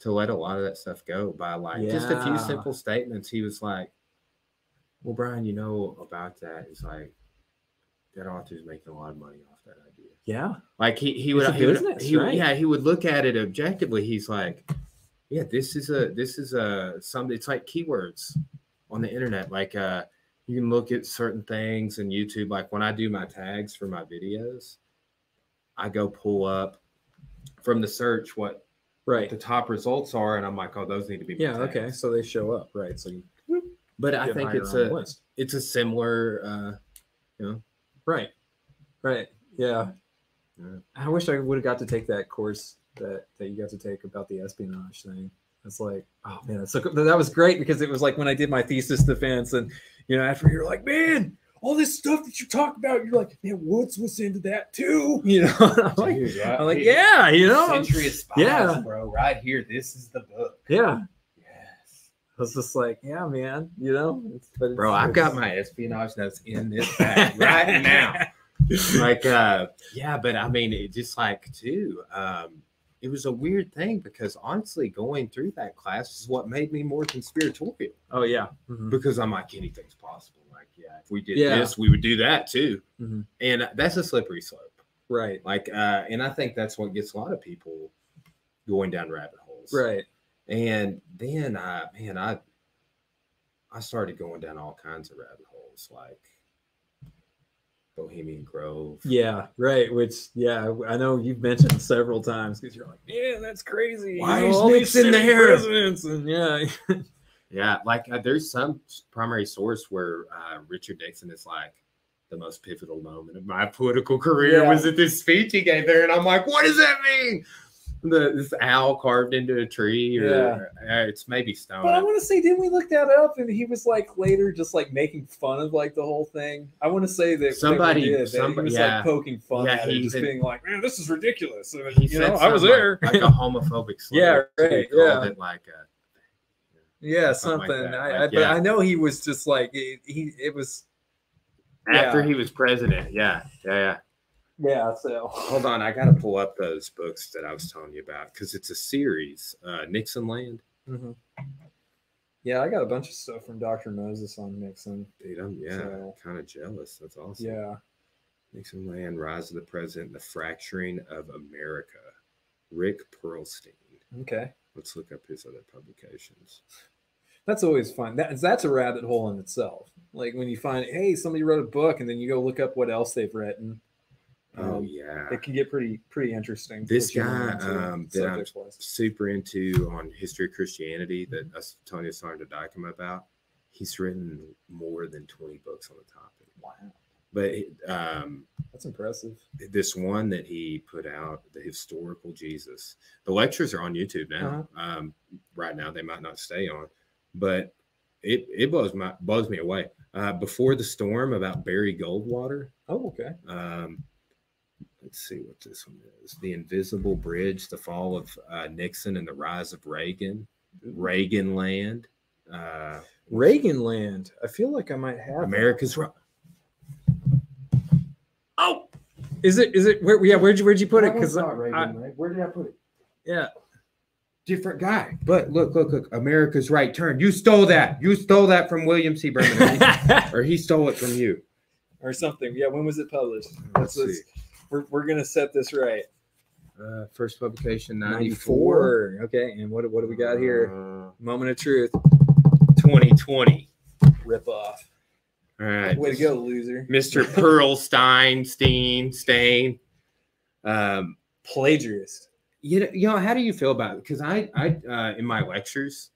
to let a lot of that stuff go by like just a few simple statements. He was like, "Well, Brian, you know about that." He's like, "That author's making a lot of money off that idea." Yeah. Like he he would he would, business, he would- right? yeah he would look at it objectively. He's like, "Yeah, this is a this is a some. It's like keywords on the internet. Like uh, you can look at certain things in YouTube. Like when I do my tags for my videos." I go pull up from the search what Right. the top results are, and I'm like, oh, those need to be. Yeah. Okay. So they show up. Right. So you But I think it's a list. it's a similar. uh you know, Right. Right. Yeah. Yeah. I wish I would have got to take that course that that you got to take about the espionage thing. It's like, oh man, that's so cool. that was great because it was like when I did my thesis defense, and you know, after you're like, man, all this stuff that you talk about, you're like, man, Woods was into that too. You know, I'm like, Dude, right? I'm like, yeah, you know, Century of Spies, yeah. bro. Right here, this is the book. yeah. Yes, I was just like, yeah, man, you know, it's, but it's, bro. I've got my espionage notes in this bag right now. like uh yeah but i mean it just like too um it was a weird thing because honestly going through that class is what made me more conspiratorial oh yeah, Mhm. because i'm like anything's possible. Like yeah if we did Yeah. this we would do that too. Mhm. and that's a slippery slope. Right, like uh and i think that's what gets a lot of people going down rabbit holes. Right, and then i man i i started going down all kinds of rabbit holes. Like bohemian grove yeah, right. Which, yeah, I know you've mentioned several times because you're like, yeah, that's crazy. Why know, is all Nixon there? presidents and yeah, Yeah, like uh, there's some primary source where uh, Richard Nixon is like the most pivotal moment of my political career Yeah. was at this speech he gave there, and I'm like, what does that mean? The, this owl carved into a tree, or uh, it's maybe stone. But I want to say, didn't we look that up? And he was like later just like making fun of like the whole thing. I want to say that that Somebody- did, that somebody- he was yeah. like poking fun Yeah, at it, just being like, "Man, this is ridiculous." And, he you know, I was there. like, a homophobic slur. Yeah, right, yeah. it like a, yeah, something something. like that. I, I, but. I know he was just like he. It was after Yeah. he was president. Yeah, yeah, yeah. Yeah. So Hold on, I got to pull up those books that I was telling you about because it's a series. Uh, Nixon Land. Mhm. yeah, I got a bunch of stuff from Dr. Moses on Nixon. Dude, I'm yeah, So- kind of jealous. That's awesome. Yeah, Nixon Land, Rise of the President, The Fracturing of America. Rick Perlstein. okay. Let's look up his other publications. That's always fun. That, that's a rabbit hole in itself. Like when you find, hey, somebody wrote a book, and then you go look up what else they've written. Oh Um, yeah, it can get pretty pretty interesting. This guy, um, that I'm- super into on history of Christianity that us Tony started to Dykema about. He's written more than twenty books on the topic. Wow, But um, that's impressive. this one that he put out, the historical Jesus. The lectures are on YouTube now. Uh-huh. Um, right now, they might not stay on, but it it blows my blows me away. Uh, Before the storm about Barry Goldwater. Oh, okay. Um, let's see what this one is: the Invisible Bridge, the fall of uh, Nixon, and the rise of Reagan. Reagan Land. Uh, Reagan Land. I feel like I might have. America's. Ro- Oh, is it? Is it? Where? Yeah. Where'd you? Where'd you put it? Because not Reagan Land. Where did I put it? yeah. different guy. But look, look, look. America's right turn. You stole that. You stole that from William C. Berman, or he stole it from you. or something. Yeah. When was it published? Let's Let's, let's, see. We're, we're gonna set this right. Uh, first publication ninety four. 94. Okay. And what what do we got here? Uh, Moment of truth. Twenty twenty. Rip off. All right. Way to go, loser. Mr. Pearlstein, Steen, Stain. Um, Plagiarist. you know, you know, how do you feel about it? Because I, I, uh, in my lectures,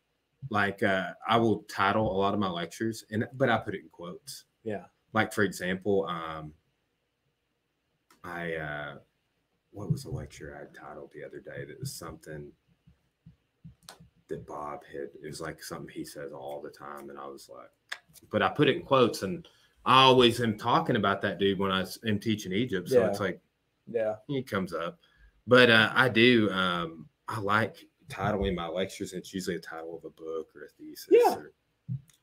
like uh, I will title a lot of my lectures, and but I put it in quotes. Yeah. Like for example, um, I uh, what was a lecture I had titled the other day that was something that Bob had. It was like something he says all the time, and I was like, but I put it in quotes, and I always am talking about that dude when I am teaching Egypt. So Yeah. it's like Yeah. he comes up, but uh, I do. Um, I like titling my lectures. And it's usually a title of a book or a thesis Yeah. or,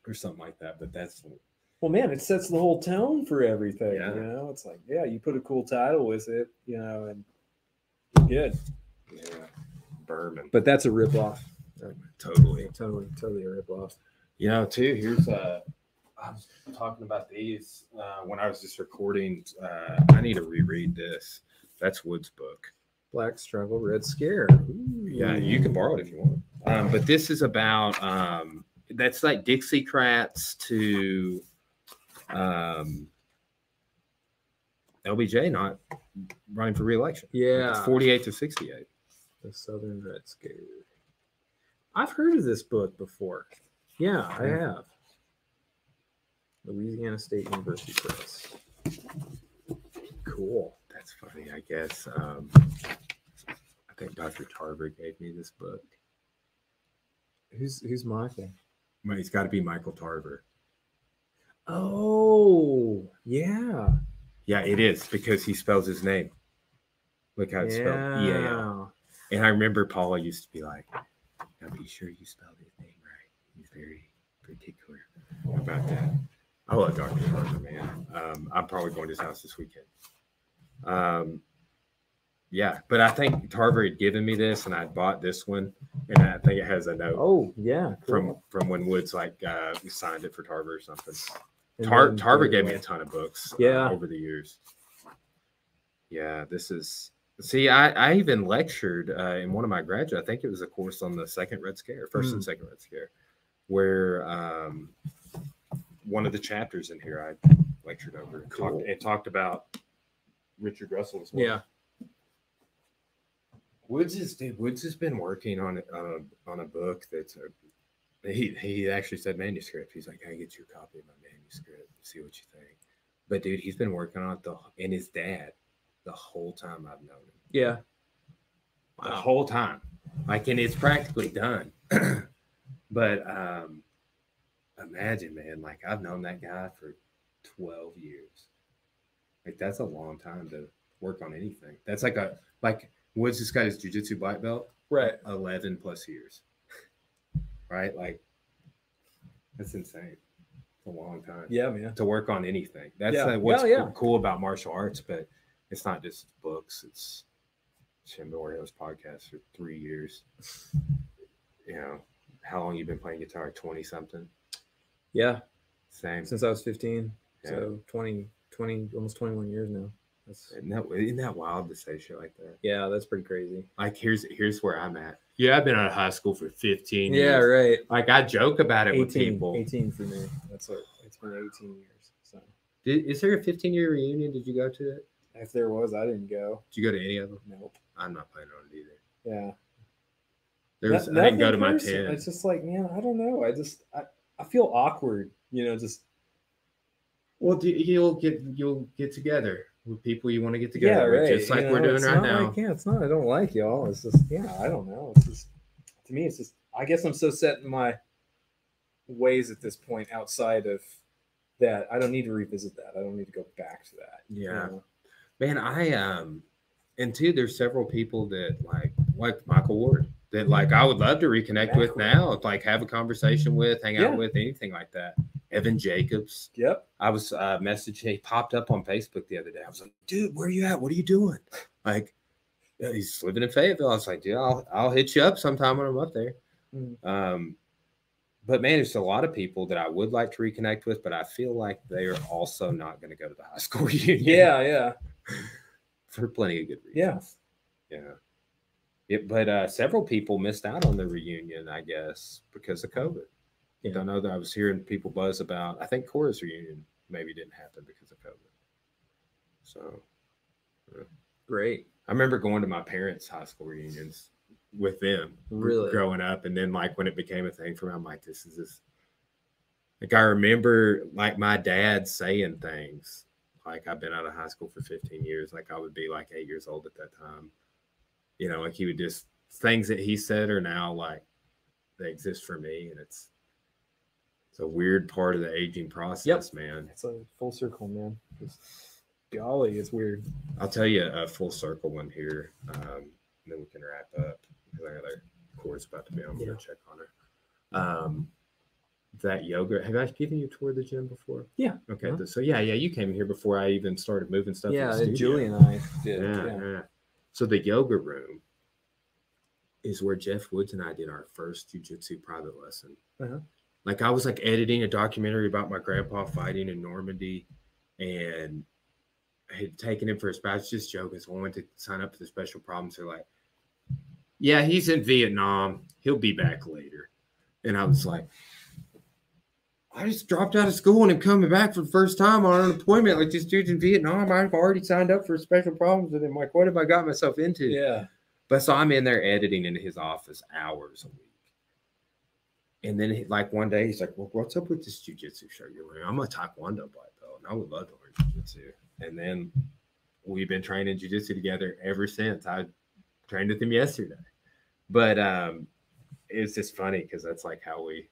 or something like that. But that's Well, man, it sets the whole tone for everything. Yeah. You know, it's like, yeah, you put a cool title with it, you know, and good. yeah, Berman. But that's a ripoff. totally. Totally, totally a ripoff. You know, too. Here's uh, I was talking about these uh, when I was just recording. Uh, I need to reread this. That's Wood's book. Black Struggle, Red Scare. Yeah, you can borrow it if you want. Um, but this is about um, that's like Dixiecrats to um, LBJ not running for reelection. Yeah. it's 48 to 68. The Southern Red Scare. I've heard of this book before. Yeah, I have. Louisiana State University Press. Cool. That's funny, I guess. Um, I think Dr. Tarver gave me this book. Who's who's Michael? Well, He's got to be Michael Tarver. Oh, yeah. Yeah, it is because he spells his name. Look how it's spelled. A L. Yeah. And I remember Paula used to be like, now be sure you spell his name right. He's very particular about that. I love Dr. Tarver, man. Um, I'm probably going to his house this weekend. Um, yeah, but I think Tarver had given me this and I bought this one. And I think it has a note Oh, yeah. from from when Woods like uh, signed it for Tarver or something. Tar- Tarver gave me a ton of books uh, Yeah. over the years. Yeah, this is see, I, I even lectured uh, in one of my graduate, I think it was a course on the second Red Scare, first and Mm. second Red Scare, where um, one of the chapters in here I lectured over and Cool. talked and talked about Richard Russell's work. Yeah. Woods is dude. Woods has been working on it on a on a book that's a he he actually said manuscript. He's like, I get you a copy of my manuscript, see what you think. But dude, he's been working on it the and his dad the whole time I've known him. Yeah. The whole time. Like and it's practically done. but um imagine man, like I've known that guy for 12 years. Like that's a long time to work on anything. That's like a like Woods just got his jujitsu black belt, Right. 11 plus years. Right? Like that's insane. It's a long time Yeah, man. to work on anything. That's Yeah. uh, what's Yeah, yeah. cool about martial arts, but it's not just books. It's Shin Borio's podcast for three years. You know, how long you been playing guitar? 20 something? Yeah. Same. Since I was 15. Yeah. So 20, 20, almost 21 years now. That's, Isn't that, isn't that wild to say shit like that? yeah, that's pretty crazy. Like here's here's where I'm at. Yeah, I've been out of high school for 15 Yeah, years. right. Like I joke about it 18, with people. 18 for me. That's what it's been 18 years. So Did, is there a 15 year reunion? Did you go to it? if there was, I didn't go. Did you go to any of them? Nope. I'm not planning on it either. Yeah. There was, No- I didn't go to my personal. 10. It's just like, man, I don't know. I just, I, I feel awkward, you know, just, Well, do- you'll get you'll get together with people you want to get together yeah, with, right. just like you we're doing right now. Like, yeah, it's not, I don't like y'all. It's just, yeah, I don't know. It's just, to me, it's just, I guess I'm so set in my ways at this point outside of that. I don't need to revisit that. I don't need to go back to that. you Yeah. know? Man, I um, and two, there's several people that like like Michael Ward that like I would love to reconnect with now, like have a conversation with, hang out with, anything like that. Evan Jacobs, Yep. I was uh, messaging. He popped up on Facebook the other day. I was like, dude, where are you at? What are you doing? Like, he's living in Fayetteville. I was like, dude, I'll I'll hit you up sometime when I'm up there. Mm. Um, but man, there's a lot of people that I would like to reconnect with, but I feel like they are also not going to go to the high school reunion. Yeah. Yeah. for plenty of good reasons. Yeah. Yeah. but uh, several people missed out on the reunion, I guess, because of COVID. Yeah. I know that I was hearing people buzz about. I think Cora's reunion maybe didn't happen because of COVID. So Great. I remember going to my parents' high school reunions with them Really? growing up. And then like when it became a thing for me, I'm like, this is this. Like I remember like my dad saying things like I've been out of high school for 15 years. Like I would be like eight years old at that time. You know, like he would just things that he said are now like they exist for me. And it's it's a weird part of the aging process, man. It's a full circle, man. Just, golly, it's weird. I'll tell you a full circle one here, um, and then we can wrap up. because I got a course about to be on. I'm Yeah. gonna check on her. Um, that yoga. Have I given you a tour of the gym before? Yeah. Okay. Uh-huh. So yeah, yeah, you came here before I even started moving stuff. in yeah, the and. Julie and I did. Yeah, Yeah. yeah. So the yoga room is where Jeff Woods and I did our first jujitsu private lesson. Uh-huh. Like I was like editing a documentary about my grandpa fighting in Normandy, and I had taken him for a spouse just joking. So I went to sign up for the special problems. They're like, "Yeah, he's in Vietnam. He'll be back later." And I was like, I just dropped out of school and I'm coming back for the first time on an appointment. Like this dude's in Vietnam. I've already signed up for special problems with him. Like, what have I got myself into? Yeah. But so I'm in there editing in his office hours a week. And then, he, like one day, he's like, "Well, what's up with this jujitsu shirt you're wearing? I'm a Taekwondo black belt, and I would love to learn jujitsu." And then we've been training jujitsu together ever since. I trained with him yesterday, but um, it's just funny because that's like how we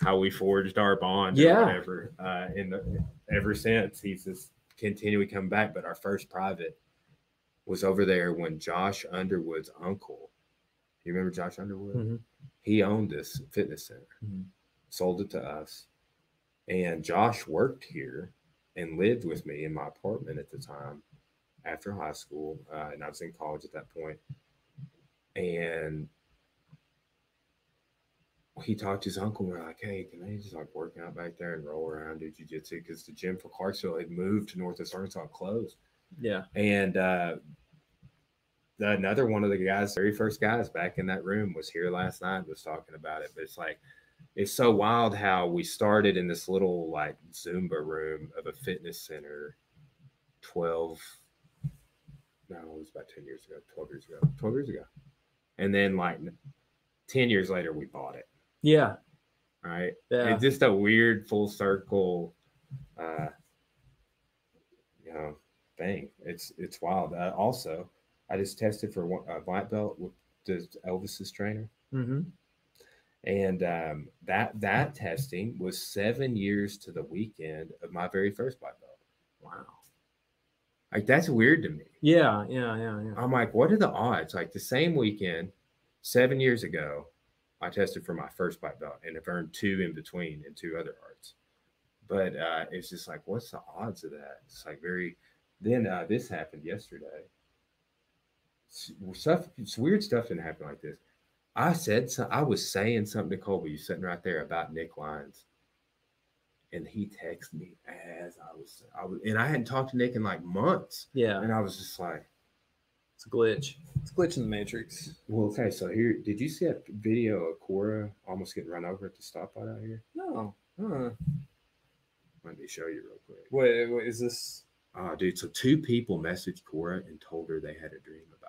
how we forged our bond. or Yeah. whatever. Uh, in the ever since he's just continually come back. But our first private was over there when Josh Underwood's uncle. You remember Josh Underwood? Mhm. He owned this fitness center, Mhm. sold it to us, and Josh worked here and lived with me in my apartment at the time after high school, uh, and I was in college at that point. And he talked to his uncle. And we're like, "Hey, can I just like work out back there and roll around, do jujitsu?" Because the gym for Clarksville had moved to Northwest Arkansas, and closed. Yeah. And uh, another one of the guys, very first guys back in that room, was here last night. Was talking about it, but it's like it's so wild how we started in this little like Zumba room of a fitness center. Twelve, no, it was about ten years ago. Twelve years ago. Twelve years ago, and then like ten years later, we bought it. Yeah. Right. Yeah. It's just a weird full circle, uh, you know, thing. It's it's wild. Uh, also, I just tested for one- a black belt with the Elvis's trainer, Mm-hmm. and um, that that testing was seven years to the weekend of my very first black belt. Wow. Like that's weird to me. Yeah. Yeah. Yeah. Yeah. I'm like, what are the odds? Like the same weekend, seven years ago, I tested for my first black belt and have earned two in between in two other arts. But uh, it's just like, what's the odds of that? It's like very. Then uh, this happened yesterday. S- Stuff, it's weird stuff didn't happen like this. I said, so, I was saying something to Colby, you sitting right there about Nick Lyons, and he texted me as I was, I was, and I hadn't talked to Nick in like months, Yeah. and I was just like. It's a glitch. It's a glitch in the matrix. Well, okay, so here, did you see that video of Cora almost getting run over at the stoplight out here? No. Huh. Let me show you real quick. Wait, wait. Is this Oh, dude, so two people messaged Cora and told her they had a dream about her dying.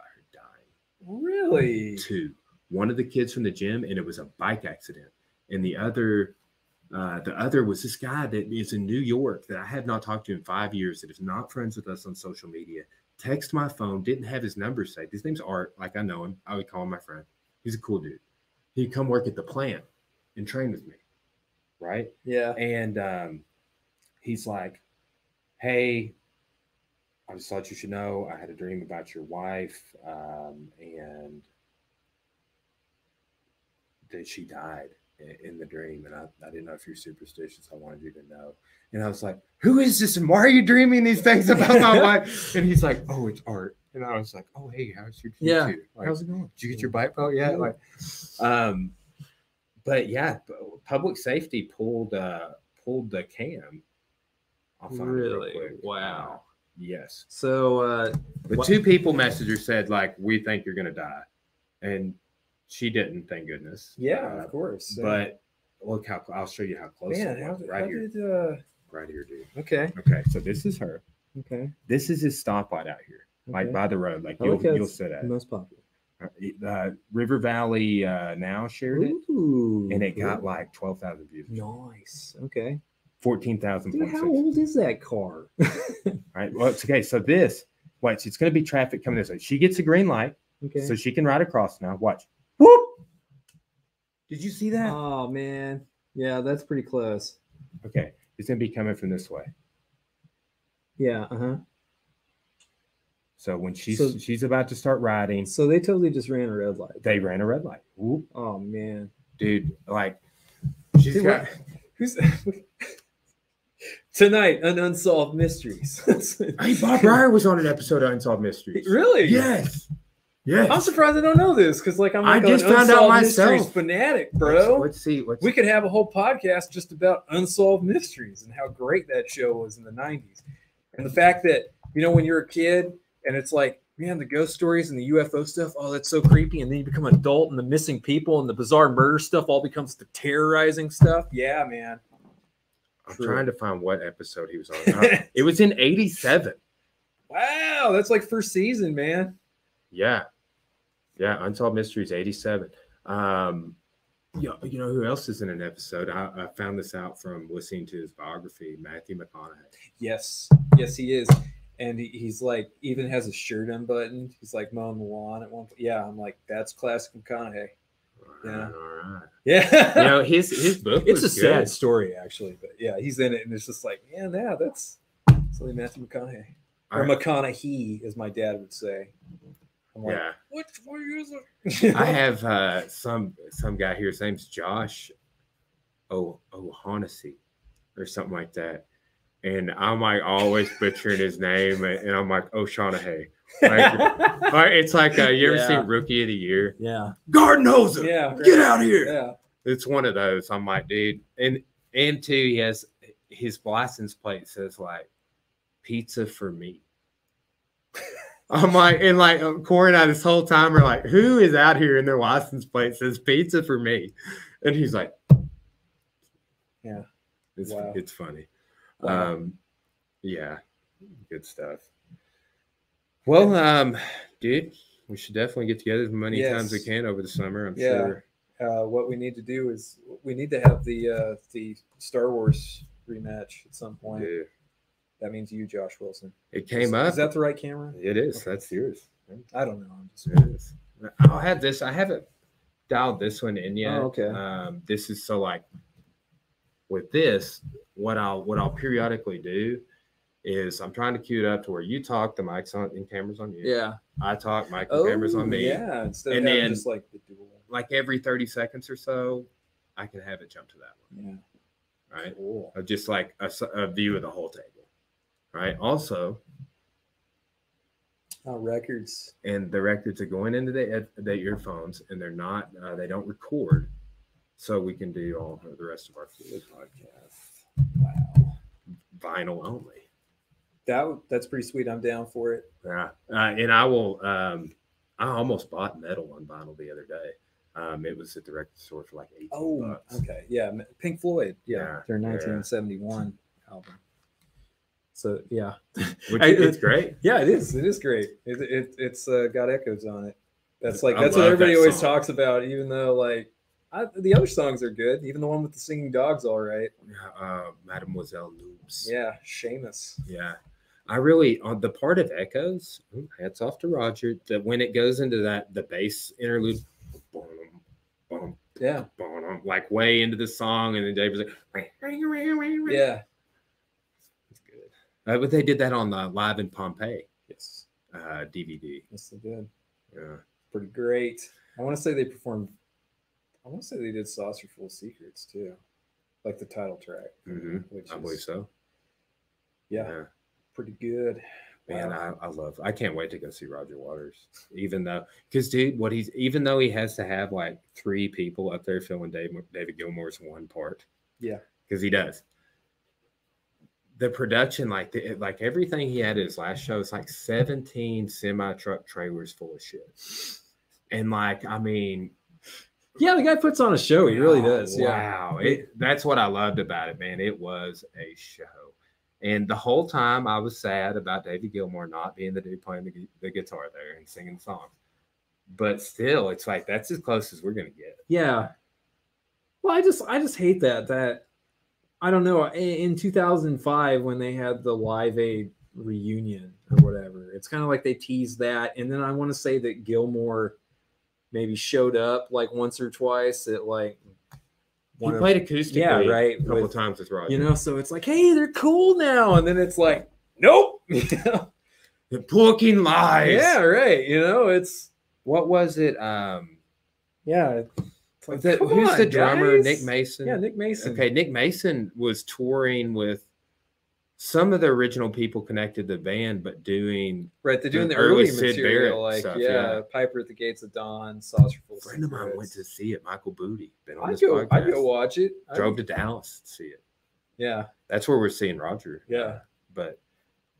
Really? Two. One of the kids from the gym, and it was a bike accident. And the other, uh, the other was this guy that is in New York that I have not talked to in five years, that is not friends with us on social media. Text my phone, didn't have his number saved. His name's Art, like I know him. I would call him my friend. He's a cool dude. He'd come work at the plant and train with me. Right. Yeah. And um, he's like, Hey, I just thought you should know I had a dream about your wife um, and that she died in the dream. And I, I didn't know if you're superstitious. I wanted you to know. And I was like, Who is this? And why are you dreaming these things about my wife? And he's like, Oh, it's art. And I was like, Oh, hey, how's your Yeah. Like, How's it going? did you get your bike belt yet? Yeah. Like, um, but yeah, public safety pulled uh pulled the cam. I'll find Really? Wow. Uh, yes, So uh What- two people messenger said like, "We think you're gonna die," and she didn't. Thank goodness. yeah, Uh, of course. but look how I'll show you how close. man, how, did- right how here, did uh right here, dude. okay. Okay, so this is her. Okay. This is his stoplight out here, like by the road, like you'll how you'll sit at. most popular. Uh, River Valley uh, now shared it, and it got cool. like twelve thousand views, nice. Okay. Fourteen thousand Dude, how old is that car? Right. Well, it's okay. So this, watch. It's going to be traffic coming this way. She gets a green light, okay. so she can ride across now. Watch. Whoop. Did you see that? oh man, yeah, that's pretty close. Okay. It's going to be coming from this way. Yeah. Uh huh. So when she's So- she's about to start riding, So they totally just ran a red light. they ran a red light. Whoop. Oh man. Dude, like she's Dude, got Who's tonight? An unsolved mysteries. Hey, Bob Brier was on an episode of Unsolved Mysteries. really? Yes. Yes. I'm surprised I don't know this because, like, I'm I like just an found out Unsolved Mysteries myself. fanatic, bro. Let's, let's see. Let's we could have a whole podcast just about unsolved mysteries and how great that show was in the 90s. And the fact that, you know, when you're a kid and it's like, man, the ghost stories and the UFO stuff, oh, that's so creepy. And then you become an adult and the missing people and the bizarre murder stuff all becomes the terrorizing stuff. Yeah, man. I'm True. trying to find what episode he was on. Uh, it was in 87. Wow, that's like first season, man. Yeah. Yeah. Unsolved Mysteries 87. Um, yeah, you know who else is in an episode? I, I found this out from listening to his biography, Matthew McConaughey. Yes, yes, he is. And he, he's like, even has a shirt unbuttoned. He's like mowing the lawn at one point. Yeah, I'm like, that's classic McConaughey. Yeah. All right. Yeah. You know, his his book it's a was sad story, actually. But yeah, he's in it. And it's just like, man, yeah, that's, only Matthew McConaughey. Or I- McConaughey, as my dad would say. I'm like, Yeah. which one is it? I have uh, some some guy here. His name's Josh O O'Haughnessy or something like that. And I'm like always butchering his name, and I'm like O'Shaughnessy. Like, Or it's like uh, you ever Yeah. seen Rookie of the Year? yeah. Knows it. Yeah. Get out here. Yeah. It's one of those. I'm like, dude, and and two, he has his license plate says like pizza for me. I'm like, and like Corey and I this whole time are like, who is out here in their license plate says pizza for me? And he's like, Yeah. it's Wow. it's funny. Wow. Um, yeah, good stuff. Well, um, dude, we should definitely get together as many times we can over the summer. I'm Yeah. sure. uh, what we need to do is we need to have the uh, the Star Wars rematch at some point. Yeah. That means you, Josh Wilson. It came is, up. Is that the right camera? It is. Okay. That's yours. I don't know. I'm just It is. I'll have this. I haven't dialed this one in yet. Oh, okay. Um, this is so like with this, what I'll what I'll periodically do is I'm trying to cue it up to where you talk, the mic's on and cameras on you. yeah. I talk, mic and cameras on me. Oh, Yeah. Instead And of then- just like the dual. Like every 30 seconds or so, I can have it jump to that one. Yeah. Right. Cool. Just like a view of the whole table. Right. Also, Oh, records. and the records are going into the, the earphones and they're not uh, they don't record so we can do all of the rest of our fluid podcasts Wow. vinyl only That that's pretty sweet. I'm down for it. yeah uh, and i will um i almost bought Meddle on vinyl the other day um it was at the record store for like 18 Oh, bucks okay. Yeah. Pink Floyd. Yeah. Yeah, Their yeah. 1971 album. So yeah. which I- it's great Yeah, it is. It is great. It, it it's uh, got echoes on it. That's like I that's what everybody that always talks about. Even though like I, the other songs are good. Even the one with the singing dogs, all right. uh Mademoiselle Nobs Yeah, Seamus. Yeah. I really on the part of echoes, hats off to Roger, that when it goes into that the bass interlude, boom, boom, Yeah, boom, like way into the song, and then Dave was like, yeah. it's good. Uh, but they did that on the Live in Pompeii Yes, uh, DVD. yes, they did. Yeah. Pretty great. I want to say they performed. I want to say they did "Saucer Full of Secrets" too, like the title track, Mhm. which I is believe so. yeah, pretty good. Man, Wow. I, I love. I can't wait to go see Roger Waters. Even though, because dude, what he's even though he has to have like three people up there filling Dave, David Gilmour's one part. Yeah. because he does. The production, like the, like everything he had at his last show, is like seventeen semi truck trailers full of shit. And like, I mean, Yeah, the guy puts on a show. He really oh, does. Yeah. Wow, it, that's what I loved about it, man. It was a show. And the whole time I was sad about David Gilmour not being the dude playing the, the guitar there and singing the songs. but still, it's like that's as close as we're gonna get. Yeah. Well, I just I just hate that that I don't know in, in 2005 when they had the Live Aid reunion or whatever. It's kind of like they teased that, and then I want to say that Gilmour maybe showed up like once or twice at like He one of- played acoustic Yeah, right, a couple with- times with Roger. you know, so it's like, hey, they're cool now, and then it's like, nope. the booking lies. yeah, right. You know, it's What was it? Um, yeah. Like, come who's the drummer? guys. Nick Mason. Yeah, Nick Mason. Okay, Nick Mason was touring with some of the original people connected to the band, but doing Right, they're doing The the, early early material, Barrett like stuff, yeah, yeah. Piper at the Gates of Dawn, Saucer Full a of friend of mine went to see it. Michael Booty been on I'd this go, podcast. I'd go watch it. Drove to Dallas to see it. yeah, That's where we're seeing Roger. yeah. But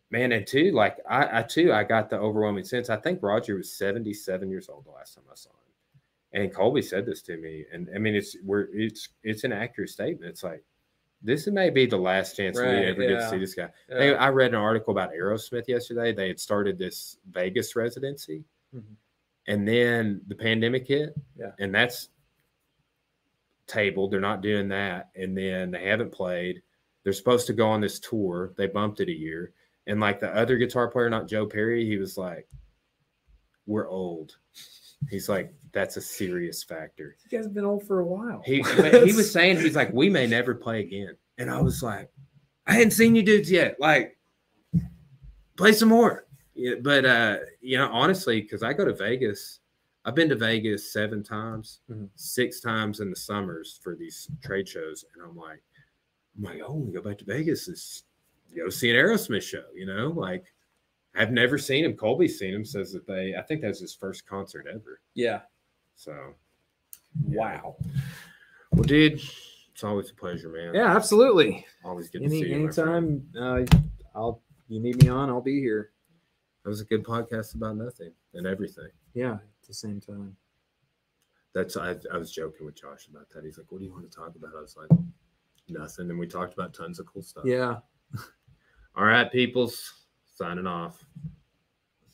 man, and two, like I, I too, I got the overwhelming sense. I think Roger was 77 years old the last time I saw him. And Colby said this to me. And I mean it's we're it's it's an accurate statement. It's like this may be the last chance we Right, ever get to see this guy. yeah. Hey, I read an article about Aerosmith yesterday. They had started this Vegas residency, Mhm. and then the pandemic hit. Yeah. and that's tabled. They're not doing that, and then they haven't played. They're supposed to go on this tour. They bumped it a year, and like the other guitar player, not Joe Perry, he was like, "We're old." He's like, "That's a serious factor." You guys been old for a while. He he was saying he's like, we may never play again. And I was like, I hadn't seen you dudes yet. Like, play some more. Yeah, but uh, you know, honestly, because I go to Vegas, I've been to Vegas seven times, Mhm. six times in the summers for these trade shows, and I'm like, I'm like, oh, we go back to Vegas is go see an Aerosmith show. You know, like I've never seen him. Colby's seen him. Says that they, I think that's his first concert ever. yeah. So, Wow. well, dude, it's always a pleasure, man. Yeah, absolutely. Always good to see you. anytime uh, I'll you need me on, I'll be here. That was a good podcast about nothing and everything. Yeah, at the same time. That's I, I was joking with Josh about that. He's like, "What do you want to talk about?" I was like, "Nothing," and we talked about tons of cool stuff. Yeah. All right, peoples, signing off.